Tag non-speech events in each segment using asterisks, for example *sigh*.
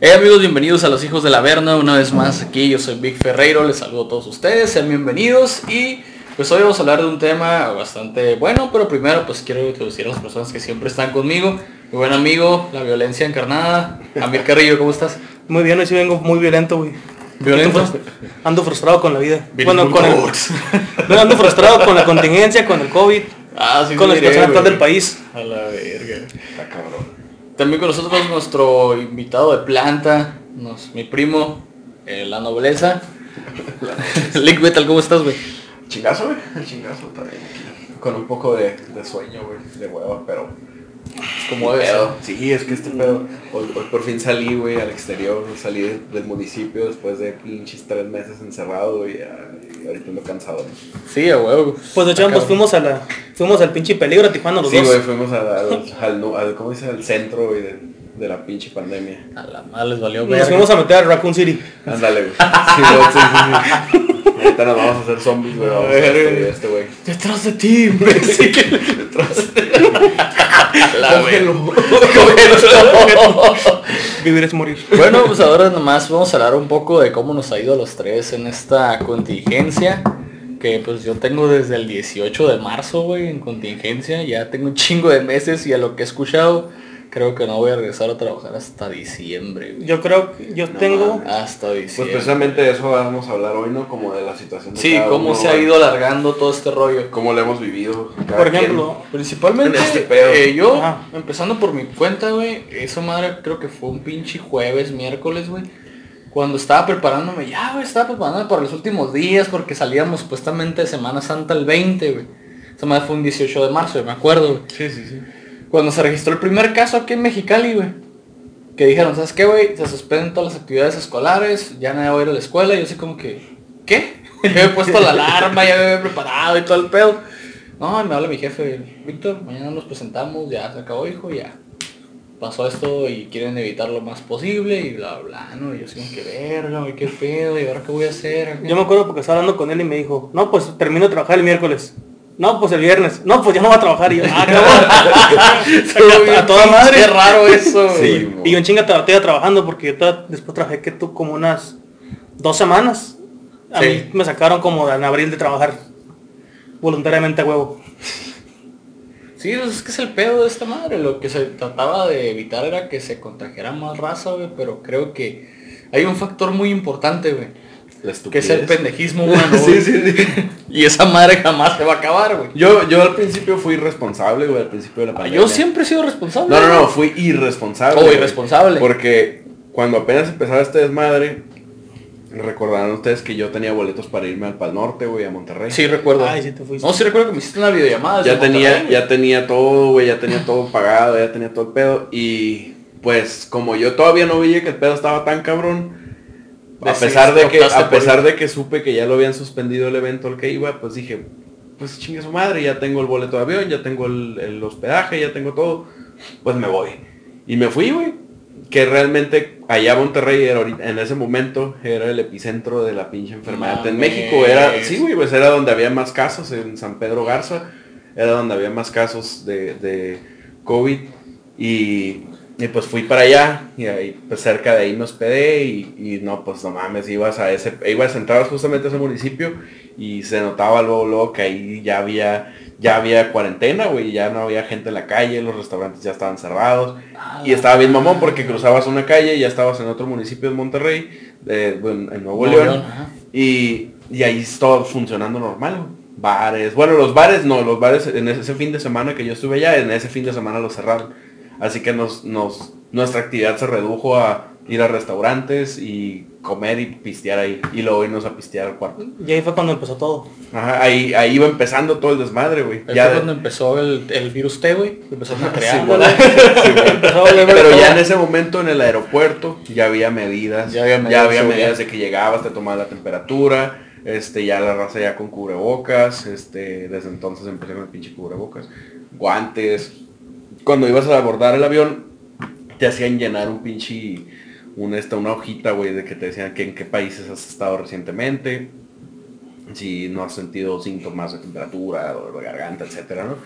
Hey amigos, bienvenidos a los hijos de la Verna, una vez más aquí, yo soy Vic Ferreiro, les saludo a todos ustedes, sean bienvenidos y pues hoy vamos a hablar de un tema bastante bueno, pero primero pues quiero introducir a las personas que siempre están conmigo, mi buen amigo, la violencia encarnada, Amir Carrillo, ¿cómo estás? Muy bien, hoy sí vengo muy violento, güey. ¿Violento? Ando frus- Ando frustrado con la vida. Bueno, con el, *laughs* no, ando frustrado con la contingencia, con el COVID, Ah, sí, con la sí, situación actual del país. A la verga. Está cabrón. También con nosotros nuestro invitado de planta, nos- mi primo, eh, la nobleza. *laughs* Lick Metal, ¿cómo estás, güey? Chingazo, güey. El chingazo también aquí. Con un poco de, de sueño, güey. De hueva, pero. Como debe pedo. ser. Sí, es que este pedo. Hoy, hoy por fin salí, güey, al exterior. Salí de- del municipio después de pinches tres meses encerrado, güey. Y ahorita ando cansado. ¿no? Sí, a huevo. Pues de hecho cabrón. fuimos a la, fuimos al pinche peligro a Tijuana los Sí, dos. güey, fuimos a- al, al, ¿cómo dice? Al centro, güey, de, de la pinche pandemia. A la madre les valió Nos verga. fuimos a meter a Raccoon City. Ándale, güey. Sí, *laughs* Ahorita nos vamos a hacer zombies, güey. Vamos a despedir a este güey. Detrás de ti, imbécil. Detrás *laughs* La Cógelo. Vivir es morir. Bueno, pues ahora nomás vamos a hablar un poco de cómo nos ha ido a los tres en esta contingencia. Que pues yo tengo desde el 18 de marzo, güey, en contingencia. Ya tengo un chingo de meses y a lo que he escuchado, creo que no voy a regresar a trabajar hasta diciembre, güey. Yo creo que yo No tengo... Hasta Pues diciembre. precisamente de eso vamos a hablar hoy, ¿no? Como de la situación de sí, cada cómo uno, se ha ido alargando todo este rollo. Cómo lo hemos vivido. Por quien. ejemplo, Principalmente En este pedo. eh, yo, Ajá. empezando por mi cuenta, güey, esa madre creo que fue un pinche jueves, miércoles, güey. Cuando estaba preparándome, ya, güey, estaba preparándome para los últimos días porque salíamos supuestamente de Semana Santa el 20, güey. Esa madre fue un 18 de marzo, me acuerdo, güey. Sí, sí, sí. Cuando se registró el primer caso aquí en Mexicali, güey. Que dijeron, ¿sabes qué, güey? Se suspenden todas las actividades escolares, ya nadie va a ir a la escuela. Y yo así como que, ¿qué? *laughs* Ya me he puesto la alarma, ya me había preparado y todo el pedo. No, me habla mi jefe, Víctor, mañana nos presentamos, ya se acabó, hijo, ya. Pasó esto y quieren evitar lo más posible y bla, bla, ¿no? Y yo así que, verga, güey, qué pedo, ¿y ahora qué voy a hacer? yo me acuerdo porque estaba hablando con él y me dijo, no, pues termino de trabajar el miércoles. No, pues el viernes. No, pues ya no va a trabajar. Y yo, ah, cabrón. *laughs* a, *laughs* a toda madre. Qué raro eso, Sí. Y yo en chinga todavía trabajando porque yo después trabajé que tú como unas dos semanas. A Sí. mí me sacaron como en abril de trabajar voluntariamente a huevo. Sí, pues es que es el pedo de esta madre. Lo que se trataba de evitar era que se contagiara más raza, güey. Pero creo que hay un factor muy importante, güey. La Que es el pendejismo *laughs* humano. sí, güey. sí, sí. Y esa madre jamás se va a acabar, güey. Yo, yo al principio fui irresponsable, güey, al principio de la Ah, pandemia. Yo siempre he sido responsable. No, no, no, fui irresponsable. Oh, güey. irresponsable. Porque cuando apenas empezaba este desmadre, recordarán ustedes que yo tenía boletos para irme al Pal Norte, güey, a Monterrey. Sí, recuerdo. Ay, sí te fuiste. No, sí recuerdo que me hiciste una videollamada. ya tenía, Monterrey, ya tenía todo, güey, ya tenía todo pagado, ya tenía todo el pedo. Y pues como yo todavía no veía que el pedo estaba tan cabrón, a pesar de que, a pesar de que supe que ya lo habían suspendido el evento al que iba, pues dije, pues chingue su madre, ya tengo el boleto de avión, ya tengo el, el hospedaje, ya tengo todo, pues me voy. Y me fui, güey. Que realmente allá Monterrey era ahorita- en ese momento era el epicentro de la pinche enfermedad en. México. Era, sí, güey, pues era donde había más casos en San Pedro Garza, era donde había más casos de, de COVID. Y, y, pues fui para allá y ahí pues cerca de ahí me hospedé y, y no, pues no mames, ibas a ese, ibas a entrar justamente a ese municipio y se notaba luego, luego que ahí ya había, ya había cuarentena, güey, ya no había gente en la calle, los restaurantes ya estaban cerrados. Ah, Y estaba bien mamón porque cruzabas una calle y ya estabas en otro municipio de Monterrey, de, bueno, en Nuevo, Nuevo León, y, y ahí estaba funcionando normal, güey. Bares, bueno, los bares no, los bares en ese fin de semana que yo estuve allá, en ese fin de semana los cerraron. Así que nos, nos, nuestra actividad se redujo a ir a restaurantes y comer y pistear ahí. Y luego irnos a pistear al cuarto. Y ahí fue cuando empezó todo. Ajá, ahí, ahí iba empezando todo el desmadre, güey. Ahí Ya fue de- cuando empezó el, el virus T, güey. Empezaron a *laughs* crear. Sí. Empezó a valer Pero ya en ese momento en el aeropuerto ya había medidas. Ya había medidas de seguridad. medidas de que llegabas, te tomabas la temperatura. Este, ya la raza ya con cubrebocas. Este, desde entonces empecé con el pinche cubrebocas. Guantes. Cuando ibas a abordar el avión, te hacían llenar un pinche un, esta, una hojita, güey, de que te decían que en qué países has estado recientemente, si no has sentido síntomas de temperatura, dolor de garganta, etcétera, ¿no?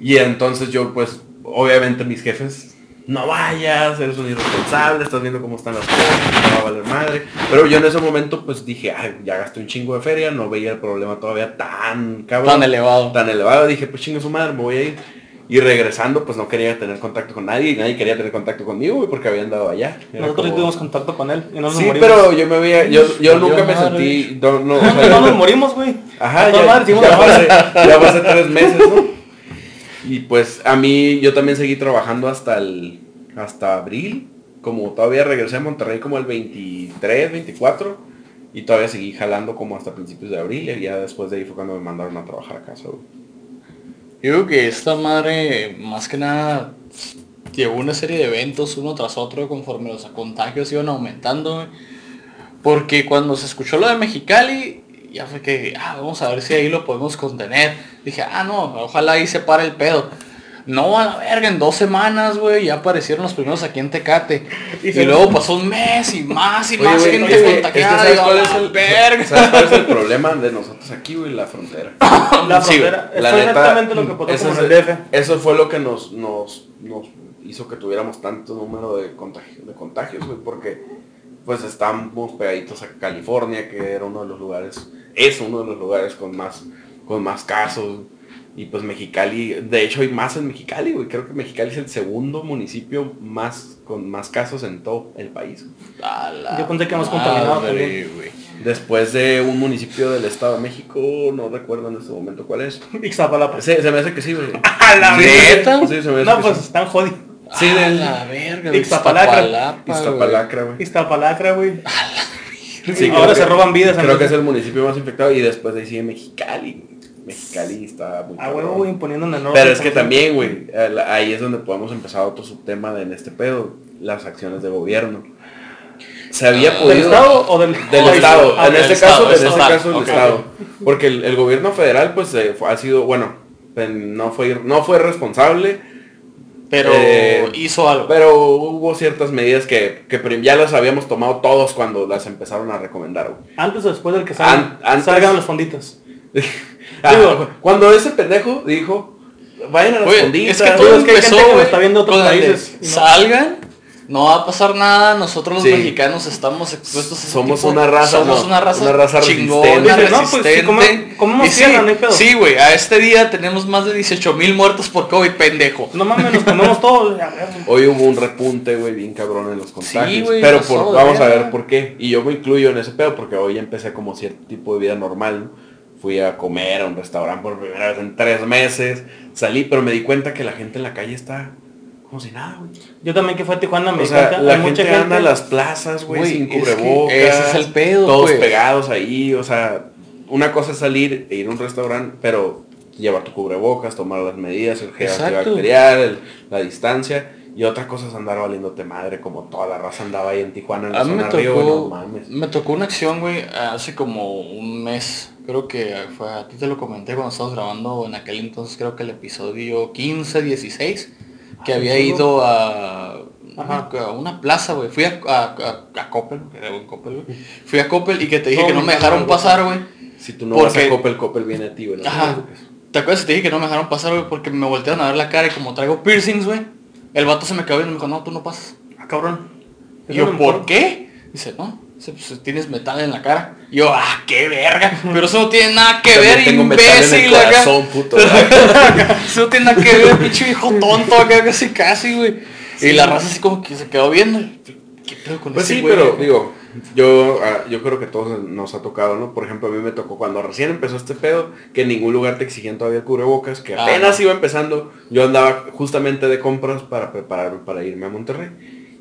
Y entonces yo, pues, obviamente mis jefes no vayas, eres un irresponsable, estás viendo cómo están las cosas, no va a valer madre. Pero yo en ese momento pues dije, ay, ya gasté un chingo de feria, no veía el problema todavía tan cabrón. Tan elevado. Tan elevado, dije, pues chingo su madre, me voy a ir. Y regresando, pues no quería tener contacto con nadie y nadie quería tener contacto conmigo, güey, porque habían dado allá. Era Nosotros como- tuvimos contacto con él y no nos Sí, morimos. pero yo me veía, yo, nunca me sentí, no, no, o No, sea, no yo- nos morimos, güey. Ajá, ya, madre, pasé, ya pasé tres meses, ¿no? Y pues a mí, yo también seguí trabajando hasta el, hasta abril, como todavía regresé a Monterrey como el 23, 24, y todavía seguí jalando como hasta principios de abril, y ya después de ahí fue cuando me mandaron a trabajar a casa, güey. Yo creo que esta madre, más que nada, llevó una serie de eventos uno tras otro conforme los contagios iban aumentando. Porque cuando se escuchó lo de Mexicali, ya fue que, ah, vamos a ver si ahí lo podemos contener. Dije, ah, no, ojalá ahí se pare el pedo. No, a la verga, en dos semanas, güey, ya aparecieron los primeros aquí en Tecate. Y, luego pasó un mes y más y Oye, más güey, gente que- es que contagiada. ¿sabes y cuál a es la el- verga. ¿Sabes cuál es el problema de nosotros aquí, güey? La frontera. *laughs* La Sí, frontera. La fue neta, exactamente lo que pasó eso, con es- el DF. eso fue lo que nos, nos, nos hizo que tuviéramos tanto número de, contagio- de contagios, güey, porque pues estamos pegaditos a California, que era uno de los lugares, es uno de los lugares con más, con más casos. Y pues Mexicali, de hecho hay más en Mexicali, güey. Creo que Mexicali es el segundo municipio más con más casos en todo el país. Yo pensé que hemos contaminado también. güey. Después de un municipio del Estado de México, no recuerdo en este momento cuál es. *laughs* Ixtapalapa. Se, se me hace que sí, güey. *laughs* ¡A la Sí, neta? Sí, se me hace No, que pues sí. están jodidos. Sí, a del- la verga, güey. Ixtapalacra. Iztapalapa, güey. Ixtapalacra, güey. Sí, Ahora se roban vidas. Creo que es el municipio más infectado y después de ahí sigue Mexicali. Mexicali está muy A huevo, güey, imponiendo en el norte. Pero es que también, güey, ahí es donde podemos empezar otro subtema de en este pedo, las acciones de gobierno. Se había Ah, podido... ¿Del Estado o del *laughs* Del o Estado, Ah, en del este Estado, caso, en este caso el Ok. Estado. Porque el, el gobierno federal pues eh, fue- ha sido, bueno, no fue, no fue responsable, Pero Eh, hizo algo. pero hubo ciertas medidas que, que ya las habíamos tomado todos cuando las empezaron a recomendar. güey. Antes o después del que salgan, An- antes- salgan los fonditos. *laughs* Ah, Digo- cuando ese pendejo dijo, vayan a las fonditas, es que todo es que hay empezó, gente que güey, está viendo en otros países no- Salgan, no va a pasar nada, nosotros los Sí. mexicanos estamos expuestos a Somos tipo- una raza, somos no, una raza, una raza chingona, resistente. No, pues, Y sí, hay pedo. Sí, güey, a este día tenemos más de 18 mil muertos por COVID, pendejo. No mames, nos comemos todo. ya, ya. Hoy hubo un repunte, güey, bien cabrón en los contagios. güey, pero pasó por, de vamos a ver por qué. Y yo me incluyo en ese pedo porque hoy empecé como cierto tipo de vida normal. ¿no? Fui a comer a un restaurante por primera vez en tres meses. Salí, pero me di cuenta que la gente en la calle está como si nada, güey. Yo también que fue a Tijuana me O sea, la hay gente, mucha gente anda en las plazas, güey, sin es que cubrebocas. ese es el pedo, Todos pues. pegados ahí, o sea, una cosa es salir e ir a un restaurante, pero llevar tu cubrebocas, tomar las medidas, el gel antibacterial, el- la distancia. Y otra cosa es andar valiéndote madre, como toda la raza andaba ahí en Tijuana en la A mí me zona río, güey, tocó, no mames. me tocó una acción, güey, hace como un mes. Creo que fue, a ti te lo comenté cuando estábamos grabando en aquel entonces, creo que el episodio 15, 16, que Ah, había ¿en ido a, Ajá. a una plaza, güey. Fui a, a, a, a Coppel, que Coppel, güey. Fui a Coppel y que te dije No, que no me me dejaron pasar, güey. Si tú no vas Porque- a Coppel, Coppel viene a ti, güey. no te Ajá. preocupes. ¿Te acuerdas que te dije que no me dejaron pasar, güey? Porque me voltearon a ver la cara y como traigo piercings, güey. El vato se me quedó viendo y me dijo, no, tú no pasas. Ah, cabrón. Y yo, ¿por qué? Dice, no, dice, pues tienes metal en la cara. Y yo, ah, qué verga. Pero eso no tiene nada que También ver, tengo metal en el imbécil. acá. corazón, puto. *laughs* Eso no tiene nada que ver, pinche viejo tonto acá casi casi, güey. Y la raza así como que se quedó viendo. ¿Qué pedo con Pues ese sí, güey? pero digo, yo, ah, yo creo que todos nos ha tocado, ¿no? Por ejemplo, a mí me tocó cuando recién empezó este pedo, que en ningún lugar te exigían todavía el cubrebocas, que Ah, apenas iba empezando, yo andaba justamente de compras para prepararme para irme a Monterrey.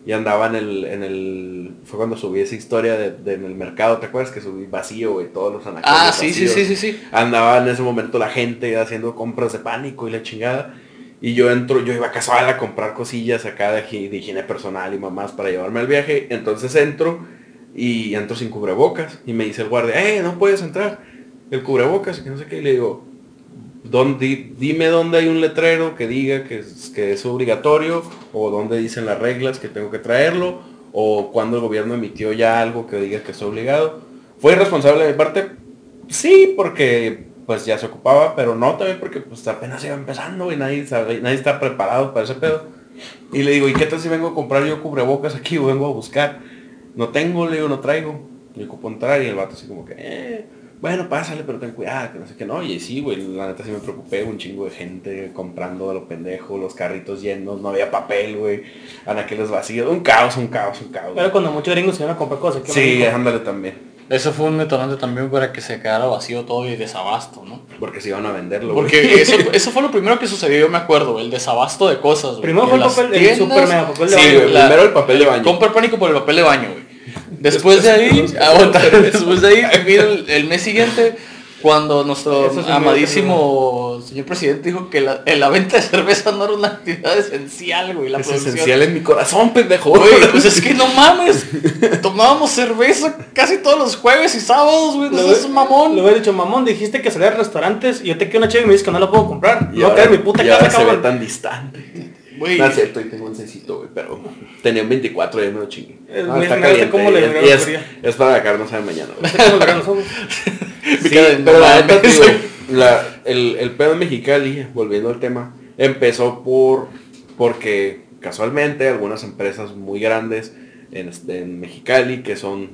Y andaba en el, en el, fue cuando subí esa historia de, de en el mercado, ¿te acuerdas? Que subí vacío, güey, todos los anaqueles Ah, sí, sí, vacíos. sí, sí, sí. Andaba en ese momento la gente haciendo compras de pánico y la chingada. Y yo entro, yo iba a Casual a comprar cosillas acá de, de higiene personal y mamás para llevarme al viaje. Entonces entro y entro sin cubrebocas. Y me dice el guardia, eh, no puedes entrar. El cubrebocas, y que no sé qué. Y le digo, "¿Dónde- di- dime dónde hay un letrero que diga que es, que es obligatorio. O dónde dicen las reglas que tengo que traerlo. O cuando el gobierno emitió ya algo que diga que es obligado. ¿Fue irresponsable de mi parte? Sí, porque pues ya se ocupaba, pero no también porque pues apenas iba empezando y nadie sabe, nadie está preparado para ese pedo. Y le digo, ¿y qué tal si vengo a comprar yo cubrebocas aquí o vengo a buscar? No tengo, le digo, no traigo. Y ocupo entrar y el vato así como que, eh, bueno, pásale, pero ten cuidado, que no sé qué. No, y sí, güey, la neta sí me preocupé, un chingo de gente comprando a lo pendejo, los carritos llenos, no había papel, güey, anaqueles vacíos, un caos, un caos, un caos. Pero cuando muchos gringos se iban a comprar cosas. ¿qué Sí, México? ándale también. Eso fue un detonante también para que se quedara vacío todo y desabasto, ¿no? Porque se iban a venderlo, güey. Porque eso, eso fue lo primero que sucedió, yo me acuerdo, el desabasto de cosas. güey. Primero fue el papel- el tiendas- super mega papel de Sí, baño. La- primero el papel de baño. Compra pánico por el papel de baño, Después de ahí, aguanta, *laughs* después de ahí, vino el, el mes siguiente, cuando nuestro sí amadísimo señor presidente dijo que la, la venta de cerveza no era una actividad esencial, güey. La Es producción. esencial en mi corazón, pendejo. Güey, pues *laughs* es que no mames. Tomábamos cerveza casi todos los jueves y sábados, güey. No seas mamón. Lo hubiera dicho, mamón, dijiste que salía a restaurantes y yo te quiero una chévere y me dices que no la puedo comprar. Y no, ahora- en mi puta y ahora casa, se ve tan distante. Güey. No es cierto, y tengo un cecito, güey, pero tenía un 24 y ya me lo chingué. Es No, está caliente, cómo le y es- para la no sabe mañana, güey. *laughs* Sí, pero la neta, la- el, el pedo Mexicali, volviendo al tema, empezó por porque casualmente algunas empresas muy grandes en, este- en Mexicali, que son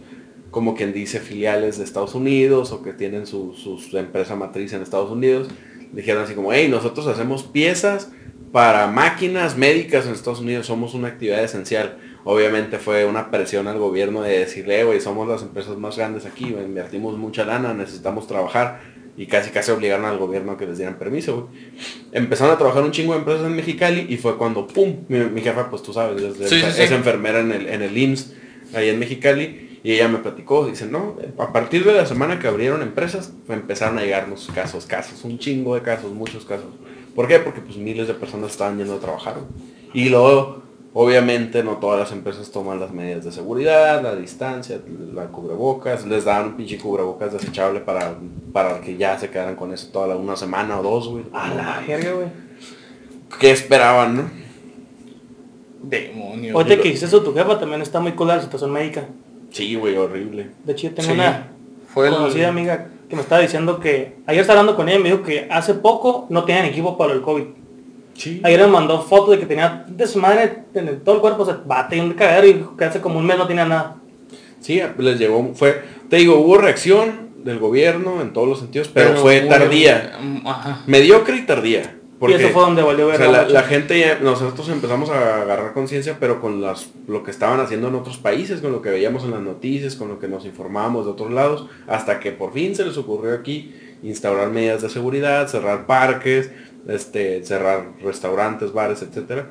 como quien dice filiales de Estados Unidos o que tienen su, su- su empresa matriz en Estados Unidos, dijeron así como, hey, nosotros hacemos piezas para máquinas médicas en Estados Unidos, somos una actividad esencial. Obviamente fue una presión al gobierno de decirle, "Eh, güey, somos las empresas más grandes aquí, invertimos mucha lana, necesitamos trabajar. Y casi casi obligaron al gobierno a que les dieran permiso, güey. Empezaron a trabajar un chingo de empresas en Mexicali y fue cuando, ¡pum! Mi, mi jefa, pues tú sabes, es, Sí, sí, es sí. enfermera en el, en el IMSS, ahí en Mexicali. Y ella me platicó, dice, no, a partir de la semana que abrieron empresas, empezaron a llegarnos casos, casos, un chingo de casos, muchos casos. ¿Por qué? Porque pues miles de personas estaban yendo a trabajar. Y luego, obviamente, no todas las empresas toman las medidas de seguridad, la distancia, la cubrebocas, les dan un pinche cubrebocas desechable para, para que ya se quedaran con eso toda la, una semana o dos, güey. A la verga, güey. ¿Qué esperaban, no? Demonio. Ahorita que hiciste eso tu jefa también está muy cool la situación médica. Sí, güey, horrible. De hecho, yo tengo Sí, una fue el- conocida amiga que me estaba diciendo que ayer estaba hablando con ella y me dijo que hace poco no tenían equipo para el COVID. Sí. Ayer me mandó fotos de que tenía desmadre en el- todo el cuerpo, o sea, bate y un cagadero y dijo que hace como un mes no tenía nada. Sí, les llegó, fue, te digo, hubo reacción del gobierno en todos los sentidos, pero, fue muy- tardía. Ajá. Mediocre y tardía. Porque, y eso fue donde valió o ver. sea, la, la gente ya, nosotros empezamos a agarrar conciencia, pero con las, lo que estaban haciendo en otros países, con lo que veíamos en las noticias, con lo que nos informábamos de otros lados, hasta que por fin se les ocurrió aquí instaurar medidas de seguridad, cerrar parques, este, cerrar restaurantes, bares, etcétera.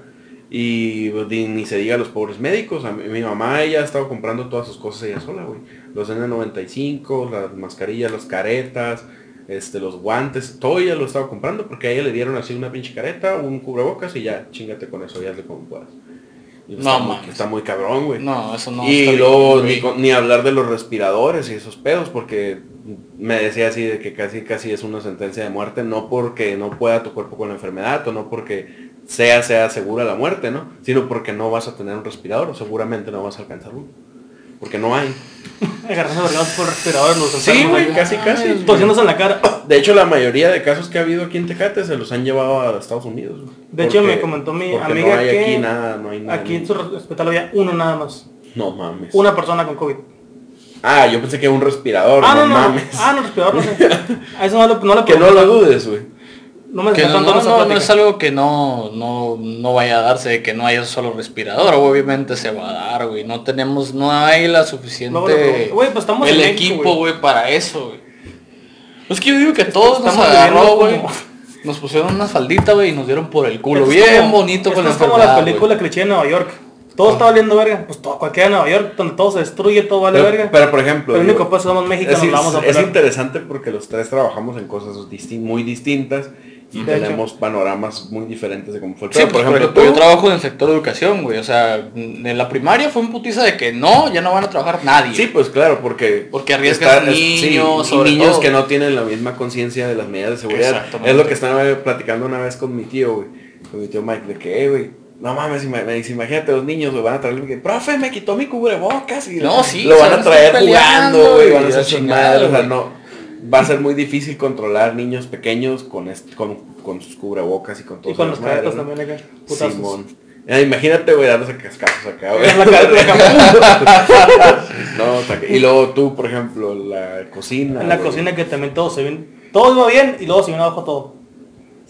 Y pues, ni, ni se diga a los pobres médicos. A mi, mi mamá, ella ha estado comprando todas sus cosas ella sola, güey. Los N95, las mascarillas, las caretas, este, los guantes, todo ella lo estaba comprando porque a ella le dieron así una pinche careta, un cubrebocas y ya, chingate con eso, ya le como puedas. Y No está, muy, está muy cabrón, güey. No, eso no. y luego ni hablar de los respiradores y esos pedos, porque me decía así de que casi casi es una sentencia de muerte, no porque no pueda tu cuerpo con la enfermedad o no porque sea sea segura la muerte, ¿no? Sino porque no vas a tener un respirador o seguramente no vas a alcanzar uno. Porque no hay. Agarrando vergados por respiradores los Sí, güey, casi casi. Tosiéndose en la cara. *coughs* De hecho, la mayoría de casos que ha habido aquí en Tecate se los han llevado a Estados Unidos. De hecho, me comentó mi amiga no hay que aquí nada, no hay nada. Aquí en su hospital había uno nada más. No mames. Una persona con COVID. Ah, yo pensé que un respirador, ah, no, no, no. mames. Ah, no, respirador, no sé. *laughs* A eso no lo, no lo que no lo dudes, güey. No me no, no, no, no es algo que no, no, no vaya a darse, que no haya solo respirador, obviamente se va a dar, güey. No tenemos, no hay la suficiente pregunto. Güey, pues estamos el México, equipo, güey. para eso, güey. Es que yo digo que todos nos estamos agarró, viviendo güey. como- Nos pusieron una faldita, güey, y nos dieron por el culo. Es Bien como- bonito con la es como la película cliché de Nueva York. Todo está valiendo verga. Pues todo, cualquiera de Nueva York, donde todo se destruye, todo vale Pero, verga. pero, por ejemplo, Pero el único pues somos México, es, nos vamos a es pelar. interesante porque los tres trabajamos en cosas distin- muy distintas y De hecho. tenemos panoramas muy diferentes de cómo fue el Sí, pues, por ejemplo, yo trabajo en el sector de educación, güey. O sea, en la primaria fue un putiza de que no, ya no van a trabajar nadie. Sí, pues claro, porque... Porque arriesgas es- sí, niños, y sobre niños todo. que no tienen la misma conciencia de las medidas de seguridad. Exactamente. Es lo que estaba platicando una vez con mi tío, güey. Con mi tío Mike, de que, "Eh, güey, no mames, imagínate los niños, güey, van a traer, que, profe, me quitó mi cubrebocas y No, sí, lo van a traer jugando, güey, van a chingada, madres, o sea, no, va a ser muy difícil controlar niños pequeños con, est- con, con sus cubrebocas y con todo Y con los caretas también acá. Putazos. Simón. Ah, imagínate, güey, dándose cascazos acá, güey. *laughs* No, o sea, que- y luego tú, por ejemplo, la cocina. En la güey. cocina que también todo se vino, todo iba bien y luego se vino abajo todo.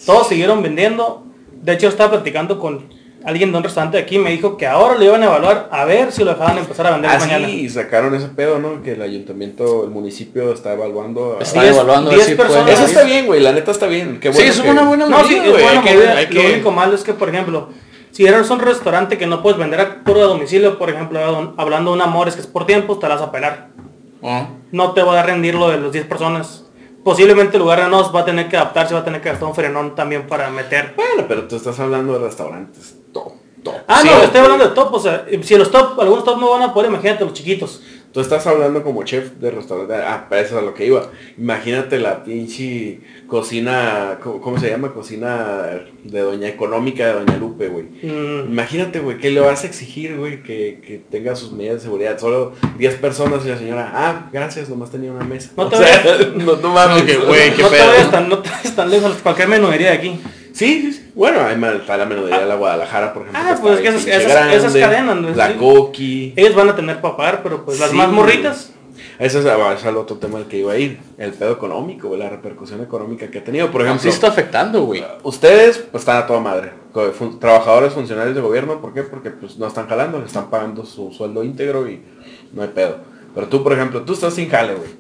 Todos siguieron vendiendo. De hecho, estaba platicando con alguien de un restaurante de aquí, me dijo que ahora lo iban a evaluar a ver si lo dejaban empezar a vender Ah, mañana. sí, y sacaron ese pedo, ¿no? Que el ayuntamiento, el municipio está evaluando. a- Está Diez- evaluando diez personas- Eso está bien, güey, la neta está bien. Qué Sí, bueno es que- una buena No, sí, medida, es güey, buena que- medida. Lo único malo es que, por ejemplo, si eres un restaurante que no puedes vender a puro a domicilio, por ejemplo, hablando de un amor, es que es por tiempo, te la vas a pelar. Ah. No te va a rendir lo de los 10 personas. Posiblemente el lugar de nos va a tener que adaptarse, va a tener que gastar un frenón también para meter. Bueno, pero tú estás hablando de restaurantes. Top, top. Ah, Sí, no, o- estoy hablando de top, o sea, si los top, algunos top no van a poder, imagínate los chiquitos. Tú estás hablando como chef de restaurante. Ah, para eso es a lo que iba. Imagínate la pinche cocina, ¿cómo, cómo se llama? Cocina de Doña Económica de Doña Lupe, güey. Mm, Imagínate, güey, que le vas a exigir, güey, que, que tenga sus medidas de seguridad. Solo 10 personas y la señora, ah, gracias, nomás tenía una mesa. No O te sea, vayas- *laughs* no, no mames, que, güey, qué no, te pedo. vayas tan, no te tan lejos, cualquier menudería de aquí. Sí, sí, sí. Bueno, ahí me- está la menudería de la Guadalajara, por ejemplo. Ah, que pues que esas- esas- esas cadenas, ¿no? La. Goki. Ellos van a tener para pagar, pero pues las Sí, más morritas. Ese es, ah, es el otro tema al que iba a ir. El pedo económico, güey, la repercusión económica que ha tenido. Por ejemplo, Sí está afectando, güey. ustedes pues, están a toda madre. Fun- Trabajadores, funcionarios de gobierno, ¿por qué? Porque pues no están jalando, le están pagando su sueldo íntegro y no hay pedo. Pero tú, por ejemplo, tú estás sin jale, güey.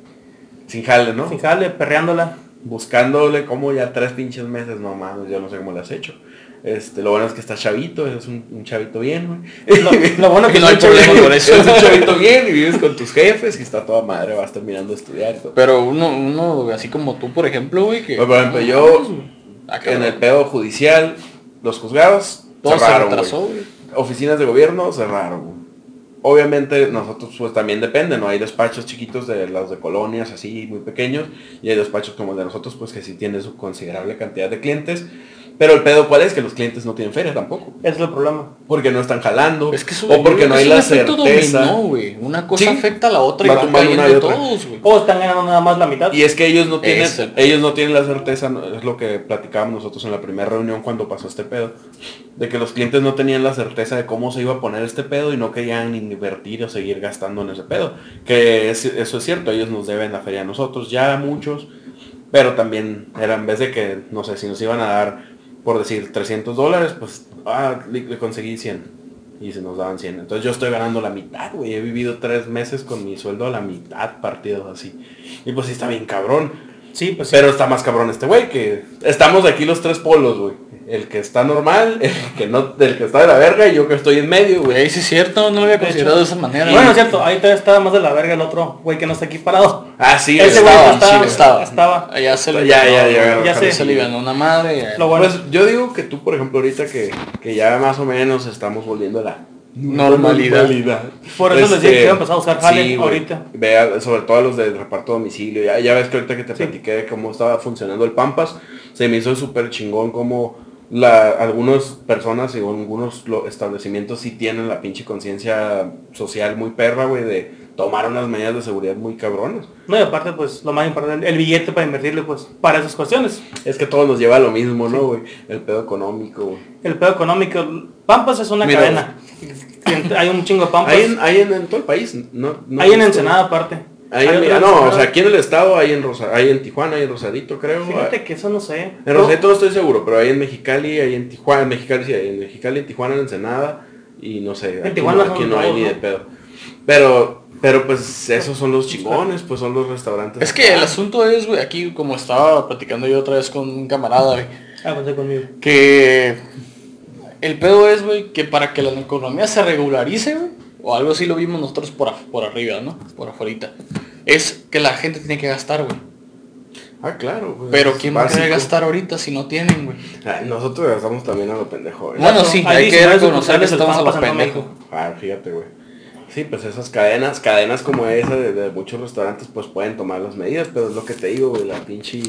Sin jale, ¿no? Sin jale, perreándola. Buscándole como ya tres pinches meses, no mames, yo no sé cómo le has hecho. Este, lo bueno es que estás chavito, eres un, un chavito bien, güey. Lo, lo bueno que *laughs* No hay problema por eso. Eres un chavito bien y vives con tus jefes y está toda madre, vas terminando de estudiar. todo. Pero uno, uno así como tú, por ejemplo, güey, que... Pues, por ejemplo, yo Ah, en cabrón. el pedo judicial, los juzgados Todo se cerraron, retrasó, güey. güey. Oficinas de gobierno cerraron. güey. Obviamente nosotros pues también depende, ¿no? Hay despachos chiquitos de los de colonias así muy pequeños y hay despachos como el de nosotros pues que sí tienen su considerable cantidad de clientes. Pero el pedo cuál es que los clientes no tienen feria tampoco. Ese es el problema. Porque no están jalando. Es que eso, o porque no hay la certeza. dominó, güey. Una cosa Sí. afecta a la otra y Va van tumbando una cayendo y otra. todos, güey. O están ganando nada más la mitad. Y es que ellos no tienen, Es el- ellos no tienen la certeza, es lo que platicábamos nosotros en la primera reunión cuando pasó este pedo, de que los clientes no tenían la certeza de cómo se iba a poner este pedo y no querían invertir o seguir gastando en ese pedo. Que es- eso es cierto, ellos nos deben la feria a nosotros, ya muchos, pero también era en vez de que, no sé, si nos iban a dar, por decir, 300 dólares, pues, ah, le, le conseguí 100. Y se nos daban 100. Entonces yo estoy ganando la mitad, güey. He vivido tres meses con mi sueldo a la mitad partidos así. Y pues sí está bien cabrón. Sí, pues sí. Pero está más cabrón este güey, que estamos aquí los tres polos, güey. El que está normal, *laughs* el que no, el que está de la verga y yo que estoy en medio, güey. Sí es cierto, no lo había considerado de esa manera. Bueno, es cierto, ahí todavía estaba más de la verga el otro güey que no está aquí parado. Ah, sí, Ese güey. güey estaba, estaba, sí, estaba. estaba. Ya se le Ya, ya, ya, ya, ya sé. se le ganó una madre. ya. Lo bueno. Pues yo digo que tú, por ejemplo, ahorita que, que ya más o menos estamos volviendo a la Normalidad. Por eso les dije que iba a empezar a usar jale sí, güey. ahorita. Vea, sobre todo los de reparto a domicilio. Ya, ya ves que ahorita que te platiqué de cómo estaba funcionando el Pampas, se me hizo súper chingón como la, algunas personas y algunos establecimientos sí tienen la pinche conciencia social muy perra, güey, de tomar unas medidas de seguridad muy cabronas. No, y aparte, pues, lo más importante, el billete para invertirle, pues, para esas cuestiones. Es que todo nos lleva a lo mismo, ¿no, güey? El pedo económico, güey. El pedo económico. Pampas es una Mira. cadena. Hay un chingo de Pampas. Hay en, hay en, en todo el país, ¿no? no Hay en Ensenada aparte. Hay en- en no, o sea, aquí en el estado hay en Rosa, hay en Tijuana, hay en Rosadito, creo. Fíjate que eso no sé. En Rosarito no estoy seguro, pero hay en Mexicali, hay en Tijuana, en Mexicali sí, hay en Mexicali, en Tijuana, en Ensenada y no sé, aquí, Tijuana no, aquí no hay todos, ni de pedo. Pero, pero pues esos son los chingones, pues son los restaurantes. Es que el asunto es, güey, aquí como estaba platicando yo otra vez con un camarada, güey, Ah, pensé conmigo. que el pedo es, güey, que para que la economía se regularice, güey, o algo así lo vimos nosotros por, por arriba, ¿no? Por afuera. Es que la gente tiene que gastar, güey. Ah, claro. pues, Pero ¿quién va a querer gastar ahorita si no tienen, güey? Nosotros gastamos también a lo pendejo. ¿eh? Bueno, sí, Hay hay que 19 reconocer que estamos a los en pendejos. Ah, fíjate, güey. Sí, pues esas cadenas, cadenas como esa de, de muchos restaurantes, pues pueden tomar las medidas, pero es lo que te digo, güey, la pinche,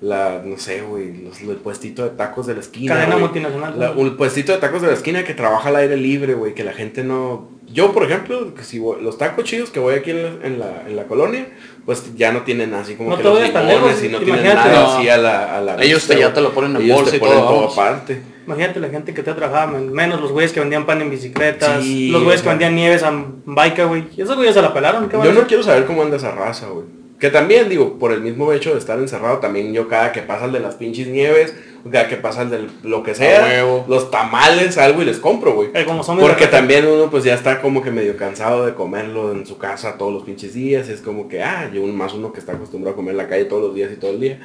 la, no sé, güey, los- el puestito de tacos de la esquina. Cadena güey. multinacional. La- un puestito de tacos de la esquina que trabaja al aire libre, güey, que la gente no, yo, por ejemplo, que si voy- los tacos chidos que voy aquí en la, en la, en la colonia, pues ya no tienen así como No que los limones y no tienen nada No. así a la, a la Ellos te- ya te lo ponen en Ellos bolsa te y ponen todo, aparte. Imagínate la gente que te trabajaba, men- menos los güeyes que vendían pan en bicicletas, Sí, los güeyes que vendían nieves a bike, güey. Esos güeyes se la pelaron, ¿qué van Yo no quiero saber cómo anda esa raza, güey. Que también, digo, por el mismo hecho de estar encerrado, también yo cada que pasa el de las pinches nieves, cada que pasa el de lo que sea, huevo. los tamales, algo y les compro, güey. Eh, como Porque también uno pues ya está como que medio cansado de comerlo en su casa todos los pinches días. y es como que, ah, yo un más uno que está acostumbrado a comer en la calle todos los días y todo el día.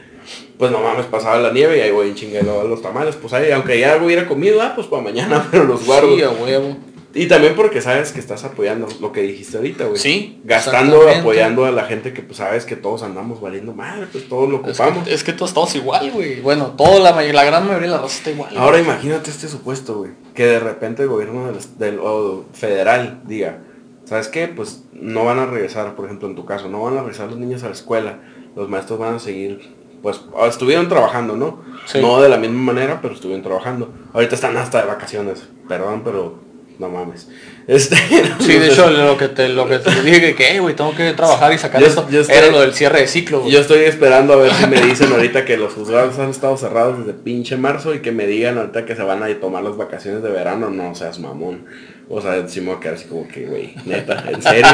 Pues no mames, pasaba la nieve y ahí voy en chinguelo a los tamales. Pues ahí, aunque ya hubiera comido, ah, pues para mañana, *laughs* pero los guardo. Sí, a huevo. Y también porque sabes que estás apoyando lo que dijiste ahorita, güey. Sí, Gastando, apoyando a la gente que pues sabes que todos andamos valiendo madre, pues todos lo Es ocupamos. que, es que todos estamos igual, güey. Bueno, toda la, may- la gran mayoría de la raza está igual. Ahora imagínate este supuesto, güey. Que de repente el gobierno del, del- o federal diga, ¿sabes qué? Pues no van a regresar, por ejemplo, en tu caso, no van a regresar los niños a la escuela. Los maestros van a seguir, pues, estuvieron trabajando, ¿no? Sí. No de la misma manera, pero estuvieron trabajando. Ahorita están hasta de vacaciones. Perdón, pero no mames. *laughs* Este, Sí, de hecho, lo que te, lo que te *laughs* dije que, que, güey, tengo que trabajar y sacar Yo- esto, yo estoy- era lo del cierre de ciclo, güey. Yo estoy esperando a ver si me dicen *laughs* ahorita que los juzgados han estado cerrados desde pinche marzo y que me digan ahorita que se van a ir tomar las vacaciones de verano. No seas mamón. O sea, sí me voy a quedar así como que, güey, neta, en serio.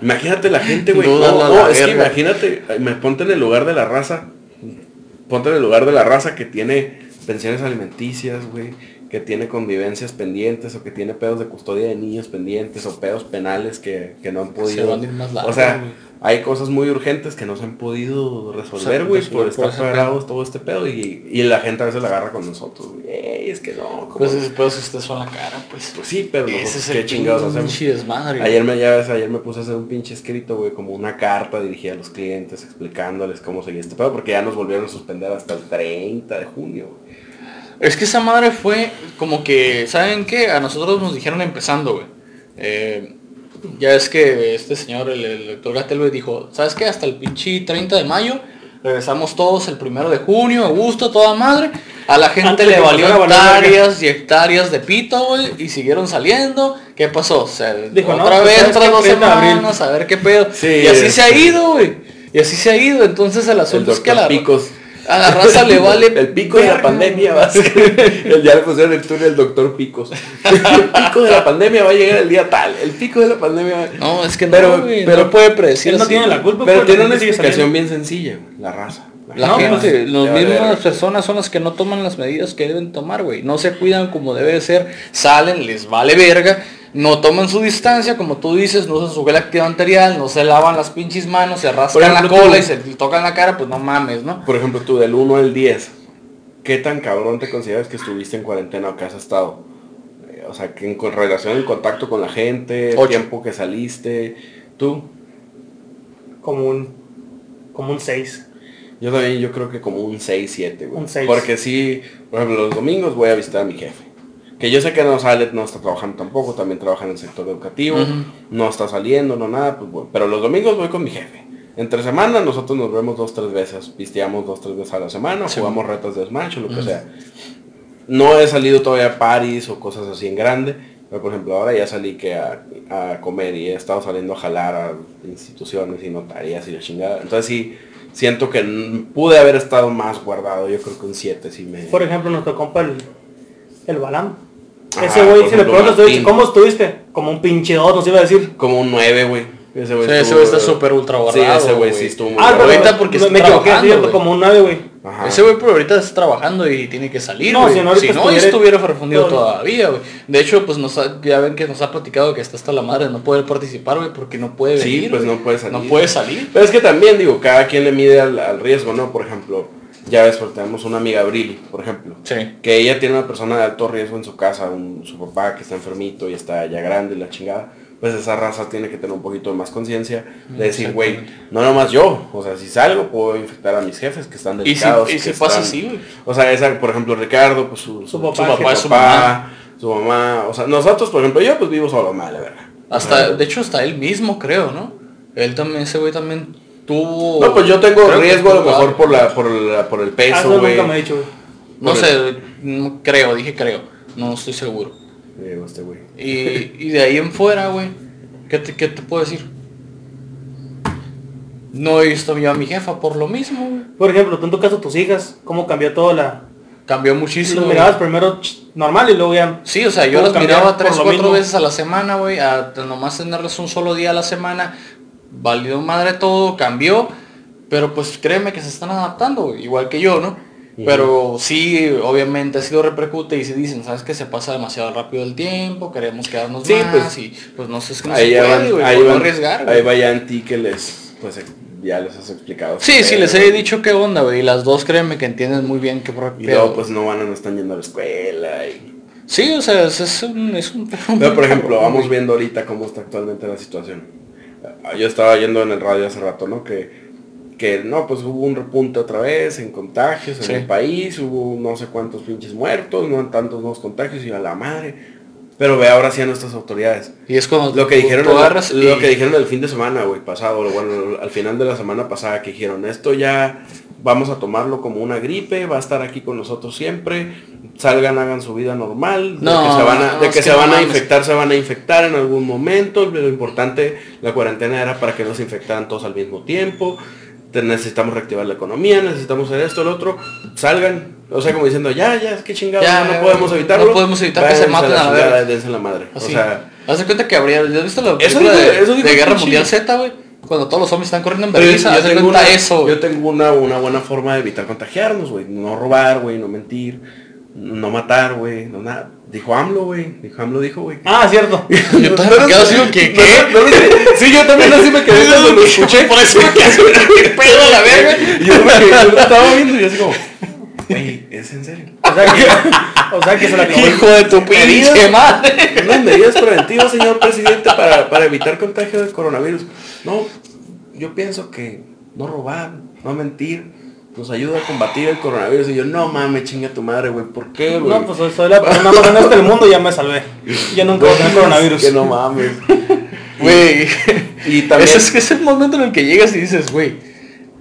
Imagínate la gente, güey. No, no, la es que imagínate, me ponte en el lugar de la raza. Ponte en el lugar de la raza que tiene pensiones alimenticias, güey. Que tiene convivencias pendientes o que tiene pedos de custodia de niños pendientes o pedos penales que, que no han podido. van a ir más largo, o sea, hay cosas muy urgentes que no se han podido resolver, O sea, güey, por estar ese parados todo este pedo. Y, y la gente a veces la agarra con nosotros, güey. Ey, es que no, ¿cómo? Pues pues, después ustedes son la cara, pues. sí, pero Ese es el chingados hacemos. pinche desmadre. güey. Ayer me, ya ves, ayer me puse a hacer un pinche escrito, güey, como una carta dirigida a los clientes, explicándoles cómo seguía este pedo, porque ya nos volvieron a suspender hasta el 30 de junio, güey. Es que esa madre fue como que, ¿saben qué? A nosotros nos dijeron empezando, güey. Eh, ya es que este señor, el, el doctor Gatel, dijo, ¿sabes qué? Hasta el pinche 30 de mayo, regresamos todos el primero de junio, a gusto, toda madre. A la gente Antes le valió hectáreas y hectáreas de pito, güey, y siguieron saliendo. ¿Qué pasó? O sea, Dijo, no, otra pues, vez, ¿sabes otras qué? dos 30 de abril. semanas, a ver qué pedo. Sí, y así se ha ido, güey. Y así se ha ido. Entonces el El asunto es que la, Picos. A la raza le vale El pico de la pandemia va a ser. el- Ya le pusieron el túnel del doctor Picos. El pico de la pandemia va a llegar el día tal. El pico de la pandemia va No, es que Pero- no, güey, pero- no puede predecir Él no así, tiene la culpa. Pero tiene una explicación bien sencilla, güey, la raza. La No, gente, pues, las mismas personas son las que no toman las medidas que deben tomar, güey. No se cuidan como debe de ser, salen, les vale verga, no toman su distancia, como tú dices, no usan su gel antibacterial, no se lavan las pinches manos, se rascan ejemplo, la cola tú- y se tocan la cara, pues no mames, ¿no? Por ejemplo, tú del 1 al 10, ¿qué tan cabrón te consideras que estuviste en cuarentena o que has estado? Eh, O sea, que en con relación en contacto con la gente, el Ocho. tiempo que saliste, tú. Como un, como un 6. Yo también, yo creo que como un 6, 7, güey. Un seis. Porque sí, por ejemplo, los domingos voy a visitar a mi jefe. Que yo sé que no sale, no está trabajando tampoco, también trabaja en el sector educativo, no está saliendo, no nada, pues bueno. Pero los domingos voy con mi jefe. Entre semana nosotros nos vemos dos, tres veces, pisteamos dos, tres veces a la semana, Sí. jugamos retas de Smash o lo que sea. No he salido todavía a París o cosas así en grande, pero por ejemplo ahora ya salí que a, a comer y he estado saliendo a jalar a instituciones y notarías y la chingada. Entonces sí, siento que pude haber estado más guardado, yo creo que un 7 sí me... Por ejemplo, nuestro compa el, el Balam. Ese güey, si le preguntas. ¿cómo estuviste? Como un pinche dos, nos iba a decir. Como un 9, güey. Ese güey Sí, ese estuvo- güey está súper ultra Sí, guardado, ese güey sí estuvo muy Ah, pero guardado. ahorita porque me, está me equivoqué, cierto, como un 9, güey. Ese güey por ahorita está trabajando y tiene que salir, No, si no, ahorita si no, estuviera- estuviera refundido todavía, güey. De hecho, pues nos ha- ya ven que nos ha platicado que está hasta la madre de no poder participar, güey, porque no puede Sí, venir. pues güey. no puede salir. No puede salir. Pero es que también, digo, cada quien le mide al, al riesgo, ¿no? Por ejemplo, ya ves, porque tenemos una amiga Abril, por ejemplo. Sí. Que ella tiene una persona de alto riesgo en su casa, un- su papá que está enfermito y está ya grande y la chingada. Pues esa raza tiene que tener un poquito de más conciencia de decir, güey, no nomás yo, o sea, si salgo puedo infectar a mis jefes que están Y si, delicados. y que si pasa están- así, güey. O sea, esa, por ejemplo, Ricardo, pues su, Su papá, su papá, su papá, su mamá, o sea, nosotros, por ejemplo, yo pues vivo solo, mal, la verdad. Hasta, de hecho, hasta él mismo, creo, ¿no? Él también, ese güey también tuvo... No, pues yo tengo riesgo a lo mejor por la, por la, por el Ah, peso, Eso güey. nunca me ha dicho, güey. No por sé, no creo, dije creo. No estoy seguro. este güey. Y, y de ahí en fuera, güey, ¿qué te, ¿qué te puedo decir? No he visto yo a mi jefa por lo mismo, güey. Por ejemplo, tú en tu caso, tus hijas, ¿cómo cambió todo la... Cambió Si muchísimo. los güey. mirabas primero normal y luego ya... Sí, o sea, yo ¿Cómo las miraba tres, cuatro mismo? veces a la semana, güey, a nomás tenerles un solo día a la semana. Valió madre todo, cambió, pero pues créeme que se están adaptando, igual que yo, ¿no? Pero sí, obviamente ha sido repercute y si dicen, sabes que se pasa demasiado rápido el tiempo, queremos quedarnos Sí, más pues, y pues no sé, es que no ahí se puede, van, güey, ahí van- arriesgar, ahí güey. va ya en ti que les, pues eh, ya les has explicado. Sí, sí, les he dicho qué onda, güey, y las dos créeme que entienden muy bien qué Y luego pues no van a no están yendo a la escuela y... Sí, o sea, es, es un... Es un Pero por ejemplo, vamos viendo ahorita cómo está actualmente la situación. Yo estaba yendo en el radio hace rato, ¿no? Que, que no, pues hubo un repunte otra vez en contagios en Sí. el país, hubo no sé cuántos pinches muertos, no tantos nuevos contagios y a la madre. Pero ve ahora sí a nuestras autoridades. Y es cuando Lo que dijeron agarras lo y- que dijeron el fin de semana, güey, pasado, bueno, al final de la semana pasada que dijeron, esto ya vamos a tomarlo como una gripe, va a estar aquí con nosotros siempre, salgan, hagan su vida normal, de No, que se van a, no, de que que se no van a infectar, se van a infectar en algún momento, lo importante, la cuarentena era para que no se infectaran todos al mismo tiempo, necesitamos reactivar la economía, necesitamos hacer esto, el otro, salgan, o sea, como diciendo, ya, ya, es que chingados, Ya, no, podemos no evitarlo. podemos evitar que se maten a la chingada, verga. dense la madre. O sea, Haz de cuenta que habría, ¿ya has visto la Eso película de, eso Guerra Mundial Z, güey? Cuando todos los zombies están corriendo en vergüenza, tengo una, eso. Yo tengo una, una buena forma de evitar contagiarnos, güey. No robar, güey, no mentir, no matar, güey, no nada. Dijo AMLO, güey. Dijo AMLO, dijo, güey. Ah, cierto. *laughs* Yo todavía me quedo así, que, *laughs* ¿qué? No, no, no, sí, yo también así me quedé *laughs* cuando lo escuché. Por eso me quedé así, ¿qué pedo a la verga? Y yo, me quedé- yo lo estaba viendo y así como, güey, ¿es en serio? O sea que, o sea que se la acabó. Hijo de tu pinche madre. Unas medidas preventivas, señor presidente, para, para evitar contagio del coronavirus. No, yo pienso que no robar, no mentir, nos ayuda a combatir el coronavirus. Y yo, no mames, chinga tu madre, güey. ¿Por qué, güey? No, pues soy, la persona más grande del mundo y ya me salvé. Ya nunca voy a coronavirus. Que no mames. Güey. Y también... Ese es que es el momento en el que llegas y dices, güey,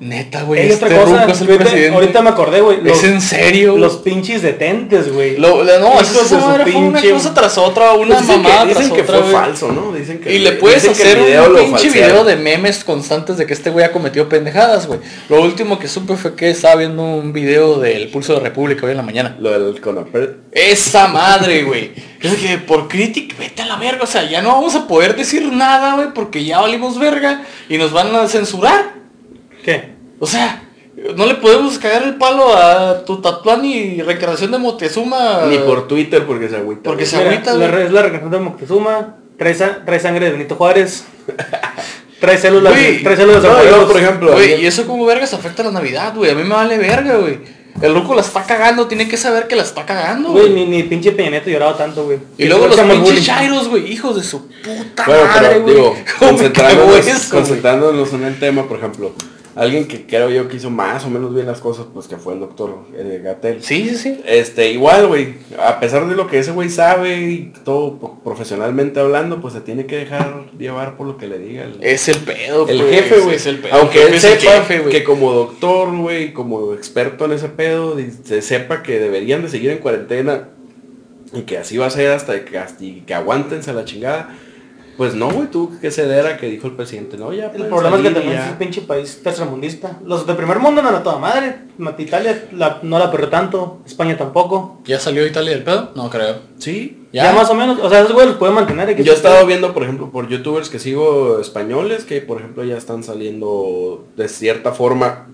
neta, güey, este otra cosa, ruco es el ahorita, presidente. ahorita me acordé, güey. ¿Es en serio? los pinches detentes, güey. No, madre fue una pinche- cosa tras otra, una Pues dicen mamada que, tras que otra, fue falso, ¿no? Dicen que Y le puedes que hacer video un pinche video de memes constantes de que este güey ha cometido pendejadas, güey. Lo último que supe fue que estaba viendo un video del Pulso de República hoy en la mañana. Lo del Conapred. Esa madre, güey. *laughs* Yo dije, por crítica, vete a la verga. O sea, ya no vamos a poder decir nada, güey, porque ya valimos verga y nos van a censurar. ¿Qué? O sea, no le podemos cagar el palo a tu tatuán y recreación de Moctezuma. Ni por Twitter porque se agüita. Porque güey. se agüita, la, es la reencarnación de Moctezuma. Trae, trae sangre de Benito Juárez. *laughs* trae células, Güey, trae células de No, yo, por ejemplo, Güey, y eso como vergas afecta a la Navidad, güey. A mí me vale verga, güey. El ruco la está cagando, tiene que saber que la está cagando, Güey, ni, ni pinche Peña Nieto lloraba tanto, güey. Y luego los pinches chairos, güey, hijos de su puta Bueno, madre, pero güey. digo, *laughs* ¿Cómo me cagó concentrándonos, concentrándonos en el tema, por ejemplo, alguien que creo yo que hizo más o menos bien las cosas, pues que fue el doctor eh, Gatel. Sí, sí, sí. Este, igual, güey, a pesar de lo que ese güey sabe y todo pro- profesionalmente hablando, pues se tiene que dejar llevar por lo que le diga el, Es el pedo, el pues, jefe, güey. Es el pedo. Aunque El él sepa jefe, que como doctor, güey, como experto en ese pedo, se sepa que deberían de seguir en cuarentena y que así va a ser hasta que, hasta y que aguántense a la chingada. Pues no, güey, tuvo que ceder a que dijo el presidente, no, ya. El pueden problema es que también ya". es un pinche país tercermundista. Los de primer mundo no era toda madre. Italia la- no la perdió tanto. España tampoco. ¿Ya salió Italia del pedo? No creo. Sí. Ya, ¿Ya? más o menos. O sea, esos güeyes los pueden mantener. Yo he estado viendo, por ejemplo, por youtubers que sigo españoles, que por ejemplo ya están saliendo de cierta forma,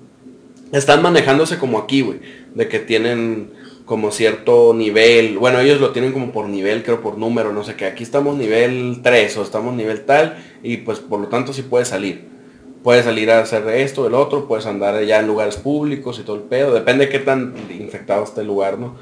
están manejándose como aquí, güey, de que tienen como cierto nivel, bueno, ellos lo tienen como por nivel, creo por número, no sé qué, aquí estamos nivel 3 o estamos nivel tal, y pues por lo tanto sí puedes salir. Puedes salir a hacer esto, el otro, puedes andar ya en lugares públicos y todo el pedo, depende de qué tan infectado esté el lugar, ¿no?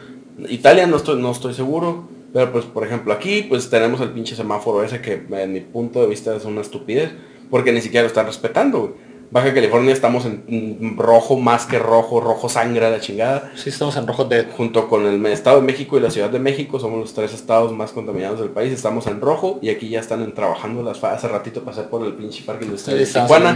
Italia no estoy, no estoy seguro, pero pues por ejemplo aquí pues tenemos el pinche semáforo ese que en mi punto de vista es una estupidez, porque ni siquiera lo están respetando, güey. Baja California estamos en mm, rojo más que rojo, rojo sangre a la chingada. Sí, estamos en rojo de... Junto con el Estado de México y la Ciudad de México, somos los tres estados más contaminados del país, estamos en rojo y aquí ya están en- trabajando las Hace ratito pasé por el pinche parque industrial de Tijuana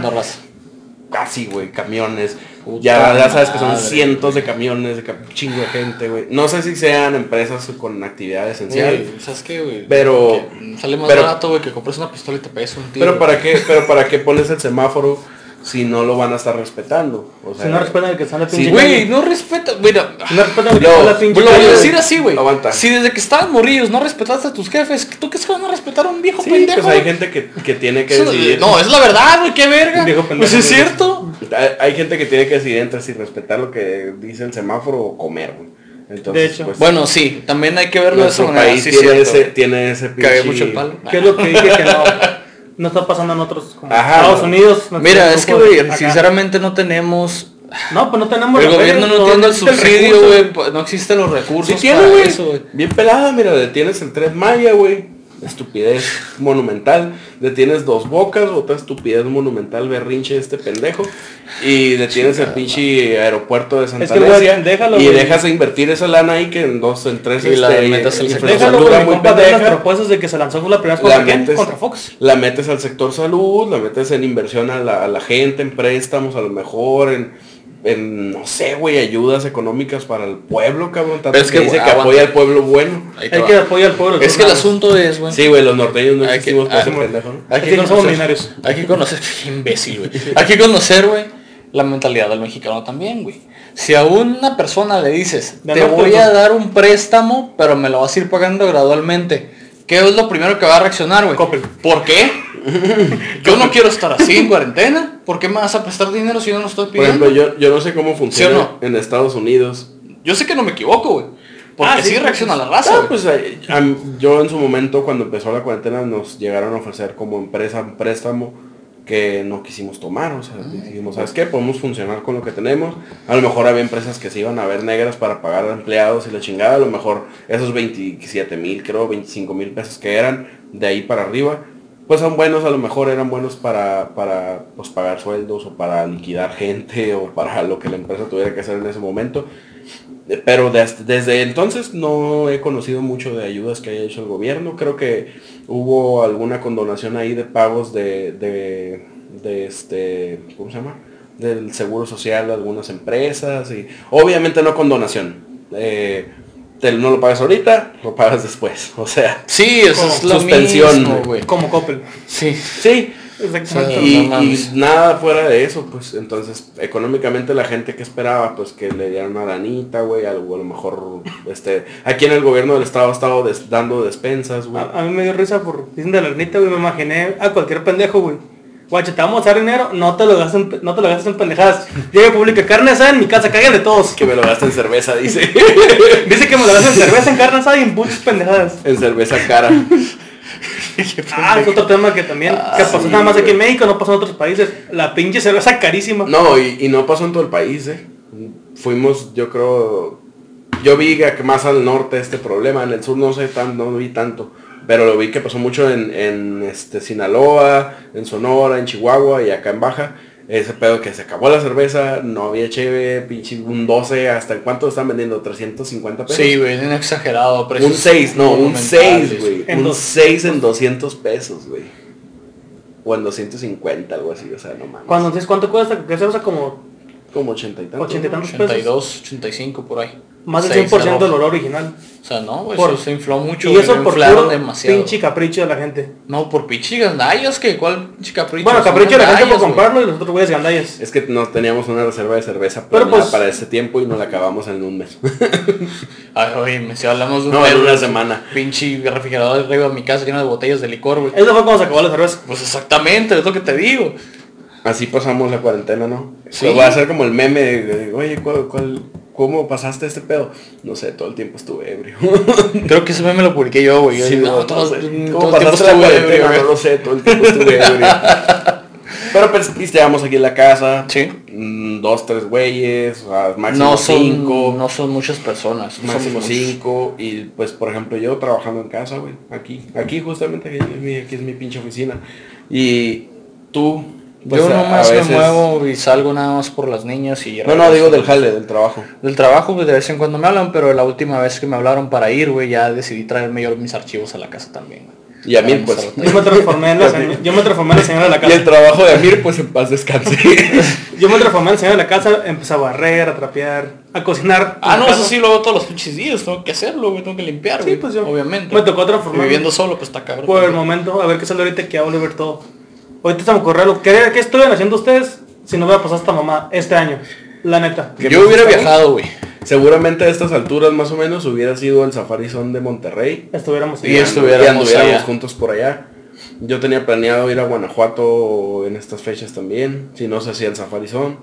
casi, güey, camiones, Puta ya, ya sabes que son madre, cientos de camiones, de chingo de gente, güey. No sé si sean empresas con actividad esencial. ¿sabes qué, güey? Pero- Que sale más pero- barato, güey, que compres una pistola y te pegues un tiro. Pero para qué, pero para qué pones el semáforo si no lo van a estar respetando. O sea, Si no respetan el que está en la pinche Güey, no respeta, mira, Si no respetan el que está en la pinche lo voy a decir así, güey. Si desde que estaban morrillos no respetaste a tus jefes, ¿tú crees que van a respetar a un viejo Sí, pendejo? pues hay gente que, que tiene que decidir. no, es la verdad, güey, qué verga. Viejo pendejo, Pues es cierto. Hay, gente que tiene que decidir entre si respetar lo que dice el semáforo o comer, güey. Entonces, De hecho. pues, Bueno, sí, también hay que verlo de esa manera. país sí, tiene, cierto. ese, tiene ese Cagué pinche- mucho el palo. ¿Qué es lo que dije que no, no está pasando en otros como Ajá, Estados. Unidos? no Mira, es que, güey, sinceramente no tenemos... No, pues no tenemos El la gobierno no tiene el subsidio, güey, pues, no existen los recursos Sí tiene, güey. Bien pelada, mira, detienes el 3 Maya, güey. Estupidez monumental. Detienes dos bocas, otra estupidez monumental, berrinche de este pendejo. Y detienes el pinche aeropuerto de Santa Es que, déjalo, y güey. dejas de invertir esa lana ahí que en dos, en tres, Y la este, metas al sector. Mi muy las pendeja. propuestas de que se lanzó la primera La metes, Contra Fox. la metes al sector salud, la metes en inversión a la, a la gente, en préstamos, a lo mejor, en, en, no sé, güey, ayudas económicas para el pueblo, cabrón. Tanto Pero es que, que, dice que apoya al pueblo bueno. Hay que apoyar al pueblo. Es que el asunto es, güey. Sí, güey, los norteños no Hay que- existimos por ah, ese pendejo, ¿no? Hay que conocer, hay que conocer, *laughs* imbécil, güey. Hay que conocer, güey, la mentalidad del mexicano también, güey. Si a una persona le dices, te voy a dar un préstamo, pero me lo vas a ir pagando gradualmente, ¿qué es lo primero que va a reaccionar, güey? Coppel. ¿Por qué? *laughs* Yo no quiero estar así en cuarentena. ¿Por qué me vas a prestar dinero si yo no lo estoy Por pidiendo? ejemplo, yo, yo no sé cómo funciona no? en Estados Unidos. Yo sé que no me equivoco, güey. Porque Ah, sí, sí, sí, reacciona la raza, Ah, pues yo en su momento cuando empezó la cuarentena nos llegaron a ofrecer como empresa un préstamo que no quisimos tomar, o sea, dijimos, ¿sabes qué? Podemos funcionar con lo que tenemos. A lo mejor había empresas que se iban a ver negras para pagar a empleados y la chingada, a lo mejor esos 27 mil, creo, 25 mil pesos que eran de ahí para arriba, pues son buenos, a lo mejor eran buenos para, para pues, pagar sueldos o para liquidar gente o para lo que la empresa tuviera que hacer en ese momento. Pero des- desde entonces no he conocido mucho de ayudas que haya hecho el gobierno. Creo que hubo alguna condonación ahí de pagos de, de, de este, ¿cómo se llama? Del seguro social de algunas empresas y obviamente no condonación. Eh, te- no lo pagas ahorita, lo pagas después. *laughs* O sea, Sí, eso Como es lo suspensión, mismo. Como Coppel. Sí. sí, Exactamente. y, no y mames. nada fuera de eso, pues entonces económicamente la gente que esperaba, pues que le dieran una lanita, güey, algo a lo mejor, este, aquí en el gobierno del estado ha estado des- dando despensas, güey. A, a mí me dio risa por dicen de la neta, güey, me imaginé a cualquier pendejo, güey. Guache, te vamos a dar dinero, no te lo gastes en, no te lo gastes en pendejadas. Llega y publica carne asada en mi casa, cállate todos. Que me lo gasta en cerveza, dice. *laughs* Dice que me lo gastes en cerveza, en carne asada y en putas pendejadas. en cerveza cara. *laughs* *laughs* Ah, es otro tema que también, que pasó sí, nada más aquí en. México, no pasó en otros países. La pinche cerveza carísima. No, y, y no pasó en todo el país, eh. Fuimos, yo creo, yo vi que más al norte este problema, en el sur no sé tan, no vi tanto, pero lo vi que pasó mucho en, en este Sinaloa, en Sonora, en Chihuahua y acá en Baja. Ese pedo que se acabó la cerveza, no había cheve, pinche un 12, hasta el cuánto están vendiendo, 350 pesos. Sí, güey, un exagerado. un precios 6, no, un monumentales. 6, güey. En Un dos- 6 en 200 pesos, güey. O en 250, algo así, o sea, no mames. Cuando dices cuánto cuesta, que cerveza como Como 80 y tantos. 80 y tantos pesos. 82, 85 por ahí. Más del Seis 100% de del olor original. O sea, no, güey, Por- se, se infló mucho. Y eso por inflaron puro demasiado. pinche capricho de la gente. No, por pinche gandallas, que ¿cuál pinche capricho? Bueno, capricho de la gente por comprarlo y los otros güeyes gandallas. Es que no teníamos una reserva de cerveza Pero pues- para ese tiempo y nos la acabamos en un mes. *laughs* Ay, oye, si hablamos de un No, en una semana. Pinche refrigerador arriba de mi casa lleno de botellas de licor, güey. Eso fue cuando se acabó la cerveza. Pues exactamente, es lo que te digo. Así pasamos la cuarentena, ¿no? Sí. Pues voy a hacer como el meme de, oye, ¿cuál, cuál- cómo pasaste este pedo? No sé, todo el tiempo estuve ebrio. *laughs* Creo que ese meme lo publiqué yo, güey. Sí, no, todo el ¿Cómo tiempo pasaste la ebrio. No lo sé, todo el tiempo estuve ebrio. *laughs* Pero pues pisteamos aquí en la casa. Sí. Mm, Dos, tres güeyes, a máximo No son, cinco. no son muchas personas. son máximo cinco y pues por ejemplo yo trabajando en casa güey aquí aquí justamente aquí es mi, aquí es mi pinche oficina y tú pues, Yo a- nomás a me veces- muevo y salgo nada más por las niñas y... no no digo del jale del trabajo Del trabajo, pues de vez en cuando me hablan, pero la última vez que me hablaron para ir, güey, ya decidí traerme yo mis archivos a la casa también, güey. Y Amir, pues. Yo me transformé en la, *laughs* señ- yo me transformé en la señora de la Y el casa. trabajo de Amir, pues en paz descanse. *laughs* Yo me transformé en la señora de la casa, empecé a barrer, a trapear, a cocinar. Ah, no, eso casa. sí lo hago todos los pinches días, tengo que hacerlo, güey, tengo que limpiar, Sí, güey. pues yo- Obviamente. me tocó Y transformarme. Viviendo solo, pues está cabrón. Por el momento, a ver qué sale ahorita que a ver todo. Ahorita se me ocurrió algo. ¿Qué, ¿Qué estuvieran haciendo ustedes si no hubiera pasado esta mamá este año? La neta. ¿Qué Yo hubiera viajado, güey. Seguramente a estas alturas más o menos hubiera sido el Safari Zone de Monterrey. Estuviéramos Y estuviéramos allá. juntos por allá. Yo tenía planeado ir a Guanajuato en estas fechas también, si no se hacía el Safari Zone.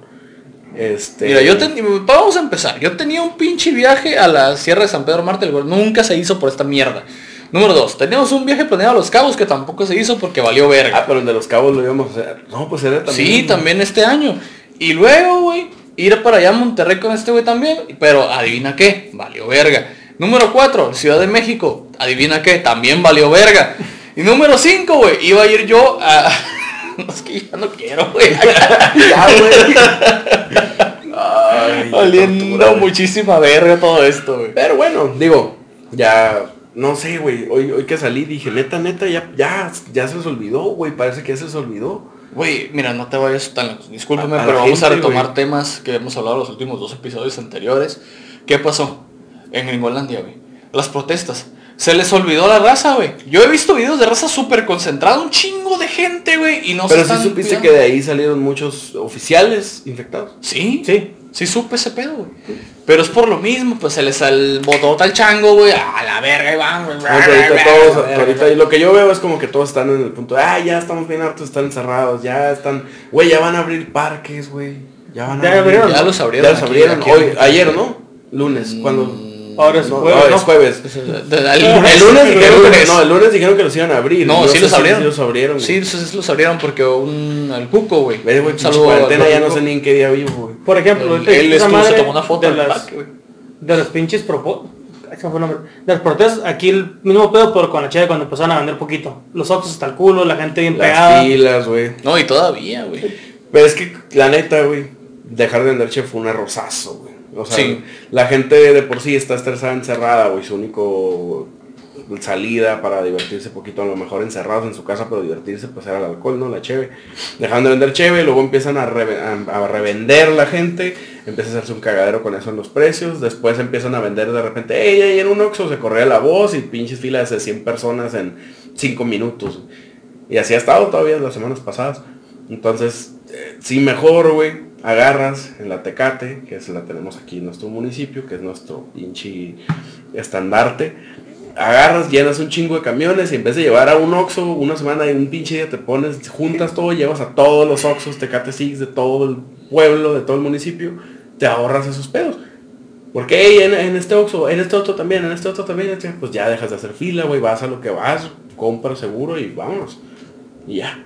Este, Mira, yo tenía, vamos a empezar. Yo tenía un pinche viaje a la Sierra de San Pedro Marte, el cual nunca se hizo por esta mierda. Número dos, teníamos un viaje planeado a Los Cabos que tampoco se hizo porque valió Ah, verga. pero el de los cabos lo íbamos a hacer. No, pues era también. sí, también este año. Y luego, güey, ir para allá a Monterrey con este güey también. Pero adivina qué, valió verga. Número cuatro, Ciudad de México. Adivina qué, también valió verga. Y número cinco, güey, iba a ir yo a... *laughs* No, es que ya no quiero, güey. *laughs* Ya, güey. Ay, Valiendo tortura, muchísima verga todo esto, güey. Pero bueno, digo, ya, no sé, güey, hoy, hoy que salí dije, neta, neta, ya, ya, ya se les olvidó, güey, parece que ya se les olvidó. Güey, mira, no te vayas tan lejos. Discúlpame, A- a pero vamos a retomar temas que hemos hablado en los últimos dos episodios anteriores. ¿Qué pasó? En Gringolandia, güey. Las protestas. Se les olvidó la raza, güey. Yo he visto videos de raza súper concentrada, un chingo de gente, güey, y no Pero se sí están supiste que de ahí salieron muchos oficiales infectados. Sí, Sí. Sí supe ese pedo, güey. Pero es por lo mismo, pues se les al botó tal chango, güey, a la verga y van, güey. Ahorita todos, ahorita lo que yo veo es como que todos están en el punto, de, ah, ya estamos bien hartos, están encerrados, ya están, güey, ya van a abrir parques, güey. Ya van a Ya abrir. abrieron, Ya los abrieron. Ya los aquí, abrieron aquí. hoy, ayer, ¿no? Lunes, cuando Mm, Ahora es no, jueves, no, ¿no? es jueves. El El lunes, el dijeron que, lunes. no, el lunes dijeron que los iban a abrir. No, Yo sí los si abrieron. los abrieron. Sí, sí, sí los abrieron porque un al cuco, güey. Ve, güey, cuarentena, ya no sé ni en qué día vivo, güey. Por ejemplo, ahorita Él estuvo, se tomó una foto de el las, de los pinches propósitos. De las protestas, aquí el mismo pedo, pero con la cheve cuando empezaron a vender poquito. Los oxos hasta el culo, la gente bien Las pegada. filas, güey. No, y todavía, güey. Pero es que, la neta, güey, dejar de vender chef fue un errozazo, güey. O sea, Sí. la gente de por sí está estresada, encerrada, güey. Su único salida para divertirse poquito, a lo mejor encerrados en su casa, pero divertirse, pues era el alcohol, ¿no? La cheve. Dejan de vender cheve, luego empiezan a revender la gente, empieza a hacerse un cagadero con eso en los precios, después empiezan a vender de repente, ey, ey, en un Oxxo se corría la voz y pinches filas de 100 personas en 5 minutos. Y así ha estado todavía las semanas pasadas. Entonces, eh, sí mejor, güey, agarras en la Tecate, que es la tenemos aquí en nuestro municipio, que es nuestro pinche estandarte. Agarras, llenas un chingo de camiones y en vez de llevar a un Oxxo una semana y un pinche día te pones, juntas todo, llevas a todos los Oxxos Tecate Six de todo el pueblo, de todo el municipio, te ahorras esos pedos. Porque en, este Oxxo, en este otro también, en este otro también, pues ya dejas de hacer fila, güey, vas a lo que vas, compras seguro y vámonos. Y ya.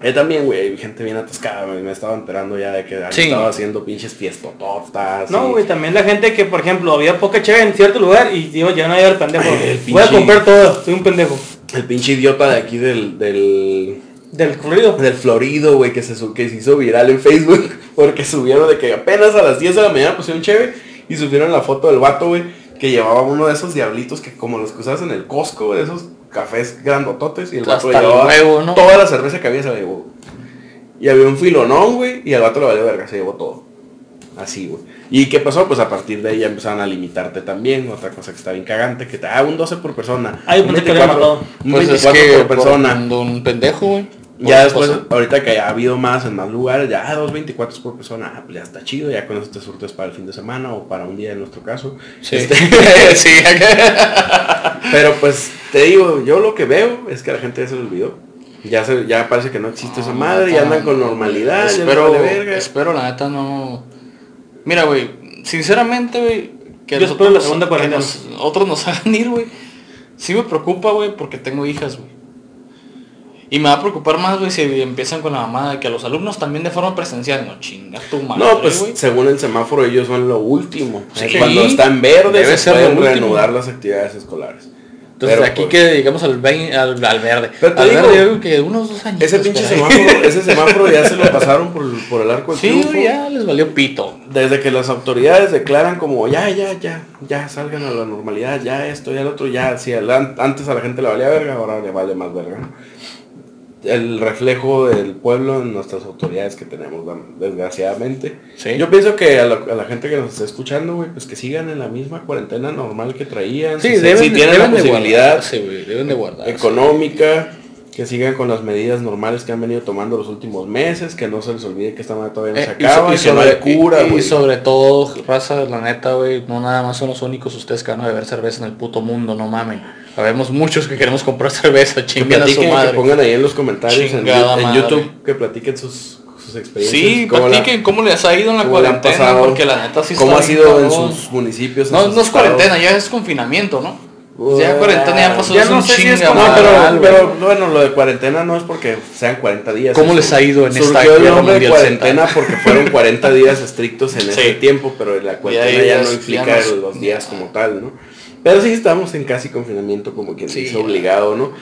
Eh, también, güey, hay gente bien atascada, güey, me estaba enterando ya de que Sí. estado haciendo pinches fiestototas. No, y- güey, también la gente que, por ejemplo, había poca cheve en cierto lugar y digo, ya no había el pendejo. El Voy a comprar todo, soy un pendejo. El pinche idiota de aquí del, del, Del corrido. del Florido, güey, que se, que se hizo viral en Facebook, *laughs* porque subieron de que apenas a las 10 de la mañana pusieron chévere y subieron la foto del vato, güey, que llevaba uno de esos diablitos que como los que usabas en el Costco, de esos cafés grandototes y el vato Hasta el llevaba huevo, ¿no? toda la cerveza que había se la llevó. Y había un filonón, güey, y al vato le valió verga, se llevó todo. Así, güey. ¿Y qué pasó? Pues a partir de ahí ya empezaron a limitarte también. Otra cosa que está bien cagante, que te ah, un 12 por persona. Ay, un pensé que había matado. un Pues es 24 que por persona. por un, un pendejo, güey. Ya después, cosa. ahorita que ha habido más en más lugares, ya dos 24 por persona, ah, pues ya está chido, ya con eso te surtes para el fin de semana o para un día en nuestro caso. Sí. Este, *laughs* sí. *laughs* pero pues te digo, yo lo que veo es que a la gente ya se le olvidó. Ya, se, ya parece que no existe esa madre, ya andan con normalidad, ya Espero, vale verga. espero la neta no. Mira, güey, sinceramente, güey, que espero la segunda que nos- otros nos *laughs* hagan ir, güey. Sí me preocupa, güey, porque tengo hijas, güey. Y me va a preocupar más, güey, si empiezan con la mamada de que a los alumnos también de forma presencial. No, chinga tu madre, No, pues según el semáforo ellos son lo último. Sí. Eh, Cuando está en verde Debe se pueden reanudar las actividades escolares. Entonces Pero, aquí pues, que digamos al, vein- al, al verde. Pero te al digo, verde yo creo que unos dos años. Ese pinche semáforo, *laughs* ese semáforo ya se lo pasaron por, por el arco del Sí, triunfo. ya les valió pito. Desde que las autoridades declaran como ya, ya, ya, ya salgan a la normalidad, ya esto, ya el otro, ya, si antes a la gente le valía verga, ahora le vale más verga. El reflejo del pueblo en nuestras autoridades que tenemos, desgraciadamente. Sí. Yo pienso que a la, a la gente que nos está escuchando, güey, pues que sigan en la misma cuarentena normal que traían. Sí, si, se- deben, si tienen deben la de posibilidad guardarse, güey, deben de guardar. económica, que sigan con las medidas normales que han venido tomando los últimos meses, que no se les olvide que esta madre todavía no se acaba, y, que no hay cura, y- y sobre todo, raza, la neta, güey, no nada más son los únicos ustedes que van a beber cerveza en el puto mundo, no mamen. Habemos muchos que queremos comprar *laughs* cerveza, Que chinguen a su platiquen, que madre. pongan ahí en los comentarios en, Chingada. YouTube, que platiquen sus, sus experiencias. Sí, cómo la- platiquen cómo les ha ido en la cuarentena, pasado, porque la neta sí cómo ha sido en sus municipios. en No, sus no es cuarentena, ya es confinamiento, ¿no? ya cuarentena ya pasó ya no un sé si es como- No, madre, pero, bueno, lo de cuarentena no es porque sean 40 días. ¿Cómo les ha ido en esta Surgió el nombre de cuarentena porque fueron 40 días estrictos en *laughs* ese Sí. tiempo, pero la cuarentena ya, ya no implica ya no es- los días como tal, ¿no? Pero sí estamos en casi confinamiento como quien Sí, dice obligado, ¿no?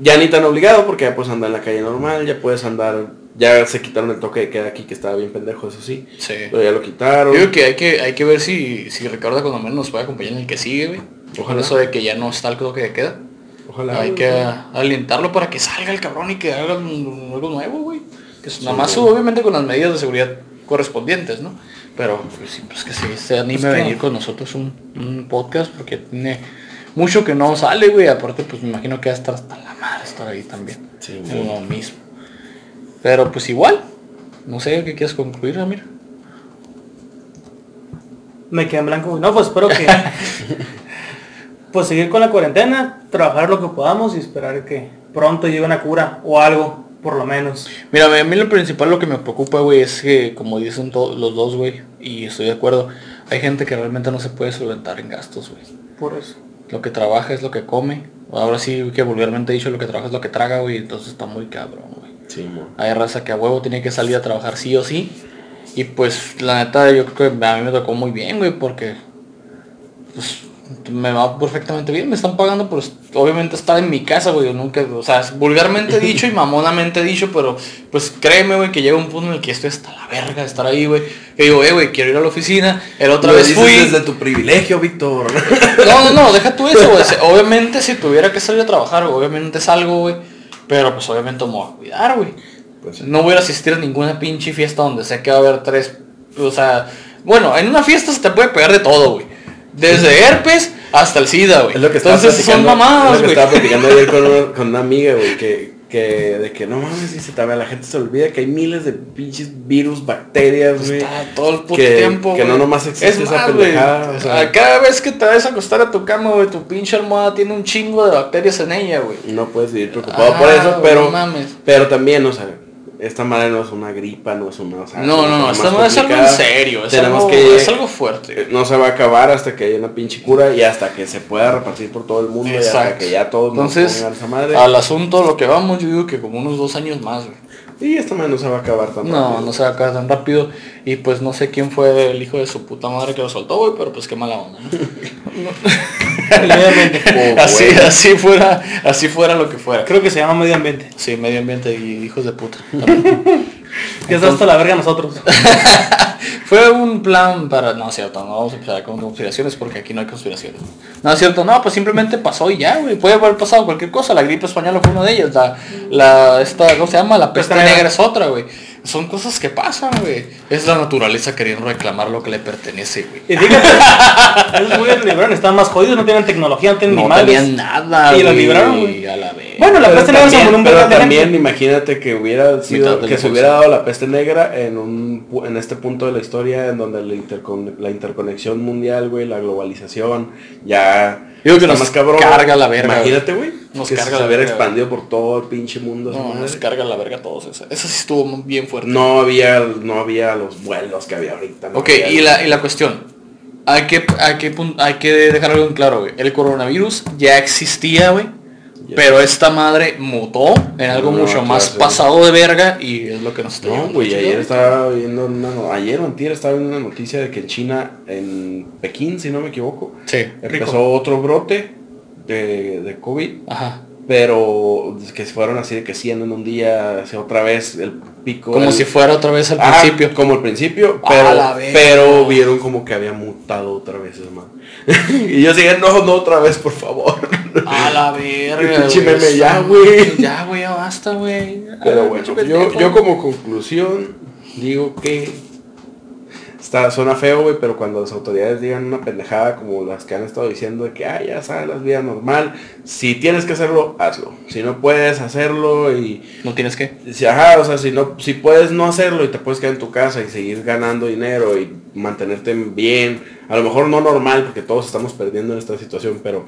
Ya ni tan obligado porque ya puedes andar en la calle normal, ya puedes andar, ya se quitaron el toque de queda aquí que estaba bien pendejo, eso sí, Sí. pero ya lo quitaron. Yo creo que hay que, hay que ver si, si Ricardo cuando menos nos puede acompañar en el que sigue, güey. Ojalá. Eso de que ya no está el toque de queda. Ojalá. Hay que alentarlo para que salga el cabrón y que haga algo nuevo, güey. Que es- nada más güey. obviamente con las medidas de seguridad correspondientes, ¿no? Pero pues, sí, pues que sí, se anime Es a venir con nosotros un, un podcast porque tiene mucho que no sale, güey. Aparte, pues me imagino que va a estar hasta la madre estar ahí también. Sí, güey. lo mismo. Pero pues igual. No sé qué quieres concluir, Ramiro. Me quedé en blanco. No, pues espero que... *laughs* pues seguir con la cuarentena, trabajar lo que podamos y esperar que pronto llegue una cura o algo, por lo menos. Mira, a mí lo principal lo que me preocupa, güey, es que, como dicen todos los dos, güey, y estoy de acuerdo, hay gente que realmente no se puede solventar en gastos, güey. Por eso. Lo que trabaja es lo que come. Ahora sí que vulgarmente he dicho, lo que trabaja es lo que traga, güey, entonces está muy cabrón, güey. Sí. Hay raza que a huevo tiene que salir a trabajar sí o sí. Y pues, la neta, yo creo que a mí me tocó muy bien, güey, porque, pues, me va perfectamente bien. Me están pagando por, obviamente, estar en mi casa, güey. yo Nunca, o sea, es vulgarmente *laughs* dicho y mamonamente dicho, pero, pues, créeme, güey, que llega un punto en el que estoy hasta la verga de estar ahí, güey. Que digo, eh, güey, quiero ir a la oficina. El otra Lo vez dices fui. desde tu privilegio, Víctor. *laughs* No, no, no, deja tú eso, güey. *laughs* Obviamente si tuviera que salir a trabajar, obviamente salgo, güey. Pero pues obviamente me voy a cuidar, güey. Pues. No voy a asistir a ninguna pinche fiesta donde sé que va a haber tres. O sea, bueno, en una fiesta se te puede pegar de todo, güey. Desde herpes hasta el SIDA, güey. Es lo que estaba Entonces son es mamadas, lo que güey. estaba platicando ayer con una, *laughs* con una amiga, güey, que, que de que no mames, dice también la gente se olvida que hay miles de pinches virus, bacterias, güey. Está todo el puto que- tiempo, que no nomás existe Es esa pendejada, o sea. Cada vez que te vas a acostar a tu cama, güey, tu pinche almohada tiene un chingo de bacterias en ella, güey. No puedes vivir preocupado Ah, por eso, pero mames. pero también, o sea, esta madre no es una gripa, no es una, o sea, No, no, no, es esto más no es algo en serio, es, Tenemos algo, que es algo fuerte. no se va a acabar hasta que haya una pinche cura y hasta que se pueda repartir por todo el mundo y hasta Exacto. que ya todos nos Entonces, pongan esa madre. al asunto lo que vamos, yo digo que como unos dos años más, güey. Y esta madre no se va a acabar tan No, rápido. no se va a acabar tan rápido. Y pues no sé quién fue el hijo de su puta madre que lo soltó, güey, pero pues qué mala onda, ¿no? *laughs* *laughs* Oh, así, así fuera, así fuera lo que fuera. Creo que se llama medio ambiente. Sí, medio ambiente y hijos de puta. *laughs* Que está hasta la verga nosotros. *laughs* Fue un plan para... No, es cierto, no vamos a empezar con conspiraciones porque aquí no hay conspiraciones. No, es cierto, no, pues simplemente pasó y ya, güey. Puede haber pasado cualquier cosa. La gripe española fue una de ellas. La, la, esta, ¿cómo se llama? La peste negra es otra, güey. Son cosas que pasan, güey. Es la naturaleza queriendo reclamar lo que le pertenece, güey. Y fíjate, esos güeyes libraron, estaban más jodidos, no tienen tecnología, no tienen No animales. tenían nada, Y lo güey, libraron, güey. A la vez. Bueno, la Pero peste negra se un pero de también gente. imagínate que hubiera sido, que la se hubiera dado la peste negra en un pu- en este punto de la historia en donde la, intercon- la interconexión mundial, güey, la globalización, ya Digo que nos carga la verga, Imagínate, güey, Nos que carga se la verga, expandido por todo el pinche mundo. No, nos carga la verga todos. Esa, esa sí estuvo bien fuerte. no había no había los vuelos que había ahorita. no Ok, había- y la, y la cuestión. Hay que, hay, que, hay que dejar algo en claro, güey. El coronavirus ya existía, güey. Pero esta madre mutó en algo No, mucho más claro, sí. pasado de verga y es lo que nos está No, güey, ayer estaba viendo una, ayer o antier estaba viendo una noticia de que en China, en Pekín, si no me equivoco, Sí. empezó otro brote de, de COVID, Ajá. pero que fueron así de que 100 en un día, hacia otra vez el pico. Como si fuera otra vez al Ajá, principio. Como al principio, pero, pero vieron como que había mutado otra vez, hermano. *laughs* y yo seguía, no, no otra vez, por favor. A la *laughs* verga, Pinche güey. meme, ya, güey. Ya, güey, ya basta, güey. Pero Ah, bueno, yo, yo como conclusión digo que está, suena feo, güey, pero cuando las autoridades digan una pendejada como las que han estado diciendo de que, ah, ya sabes, la vida normal, si tienes que hacerlo, hazlo. Si no puedes hacerlo y No tienes que. si, ajá, o sea, si no, si puedes no hacerlo y te puedes quedar en tu casa y seguir ganando dinero y mantenerte bien, a lo mejor no normal porque todos estamos perdiendo en esta situación, pero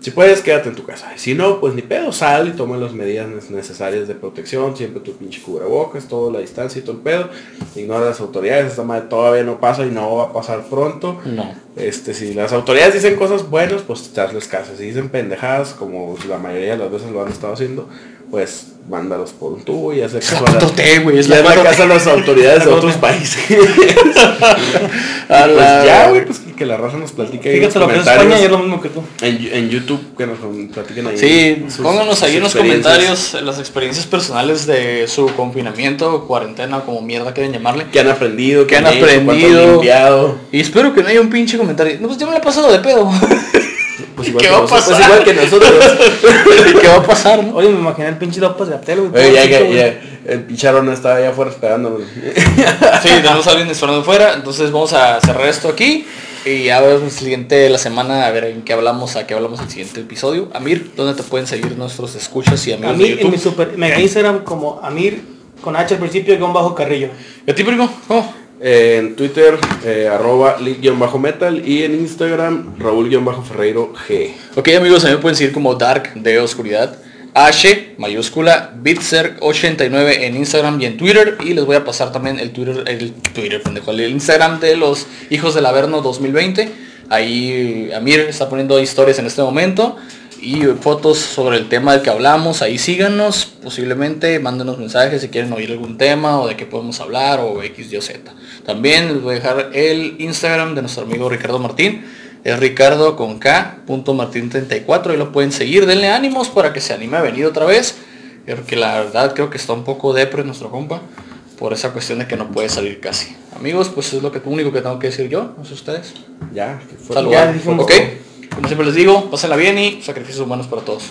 si puedes quédate en tu casa. Si no, pues ni pedo, sal y toma las medidas ne- necesarias de protección, siempre tu pinche cubrebocas, toda la distancia y todo el pedo. Ignora a las autoridades, esta madre todavía no pasa y no va a pasar pronto. No. Este, si las autoridades dicen cosas buenas, pues darles caso. Si dicen pendejadas, como la mayoría de las veces lo han estado haciendo, pues mándalos por un tubo y hacer Es la caso a las- 4T, güey. Es ya la la 4T. casa de las autoridades de otros 4T. países. *laughs* *laughs* A pues la ya, güey, pues que, la raza nos platique ahí en los Fíjate lo que es comentarios. España y es lo mismo que tú. En, en YouTube, que nos platiquen ahí. Sí, sus- pónganos ahí en los comentarios las experiencias personales de su confinamiento, cuarentena, como mierda quieren llamarle. ¿Qué han aprendido? ¿Qué han? ¿Cuánto aprendido? limpiado? Y espero que no haya un pinche comentario. No, pues ya me la he pasado de pedo. Pues *laughs* igual, ¿Qué que va a nosotros, pasar? pues igual que nosotros. *laughs* ¿Qué va a pasar? no? Oye, me imaginé el pinche López Gatel, güey. Oye, ya, ya, ya, el picharón estaba allá afuera esperándonos. *laughs* Sí, tenemos a alguien esperando fuera, entonces vamos a cerrar esto aquí y a ver el siguiente la semana, a ver en qué hablamos, a qué hablamos el siguiente episodio. Amir, ¿dónde te pueden seguir nuestros escuchas y A amigos mí de en mi YouTube? super mega Instagram como Amir con H al principio y con bajo Carrillo. ¿Y a ti, primo? ¿Cómo? Eh, en Twitter, eh, arroba league-metal y en Instagram, Raúl-Ferreiro G. Ok amigos, a mí me pueden seguir como Dark de Oscuridad. H mayúscula Bitzer89 en Instagram y en Twitter. Y les voy a pasar también el Twitter el Twitter el Instagram de los hijos del Averno 2020 ahí Amir está poniendo historias en este momento y fotos sobre el tema del que hablamos. Ahí síganos posiblemente mándenos mensajes si quieren oír algún tema o de qué podemos hablar o X Y o Z. También les voy a dejar el Instagram de nuestro amigo Ricardo Martín es Ricardo con K, punto Martín 34, y lo pueden seguir, denle ánimos para que se anime a venir otra vez, porque la verdad creo que está un poco depre nuestro compa, por esa cuestión de que no puede salir casi. Amigos, pues es lo que único que tengo que decir yo, no sé ustedes. Ya, que fue Salud. Ya dijimos Ok, como siempre les digo, pásenla bien y sacrificios humanos para todos.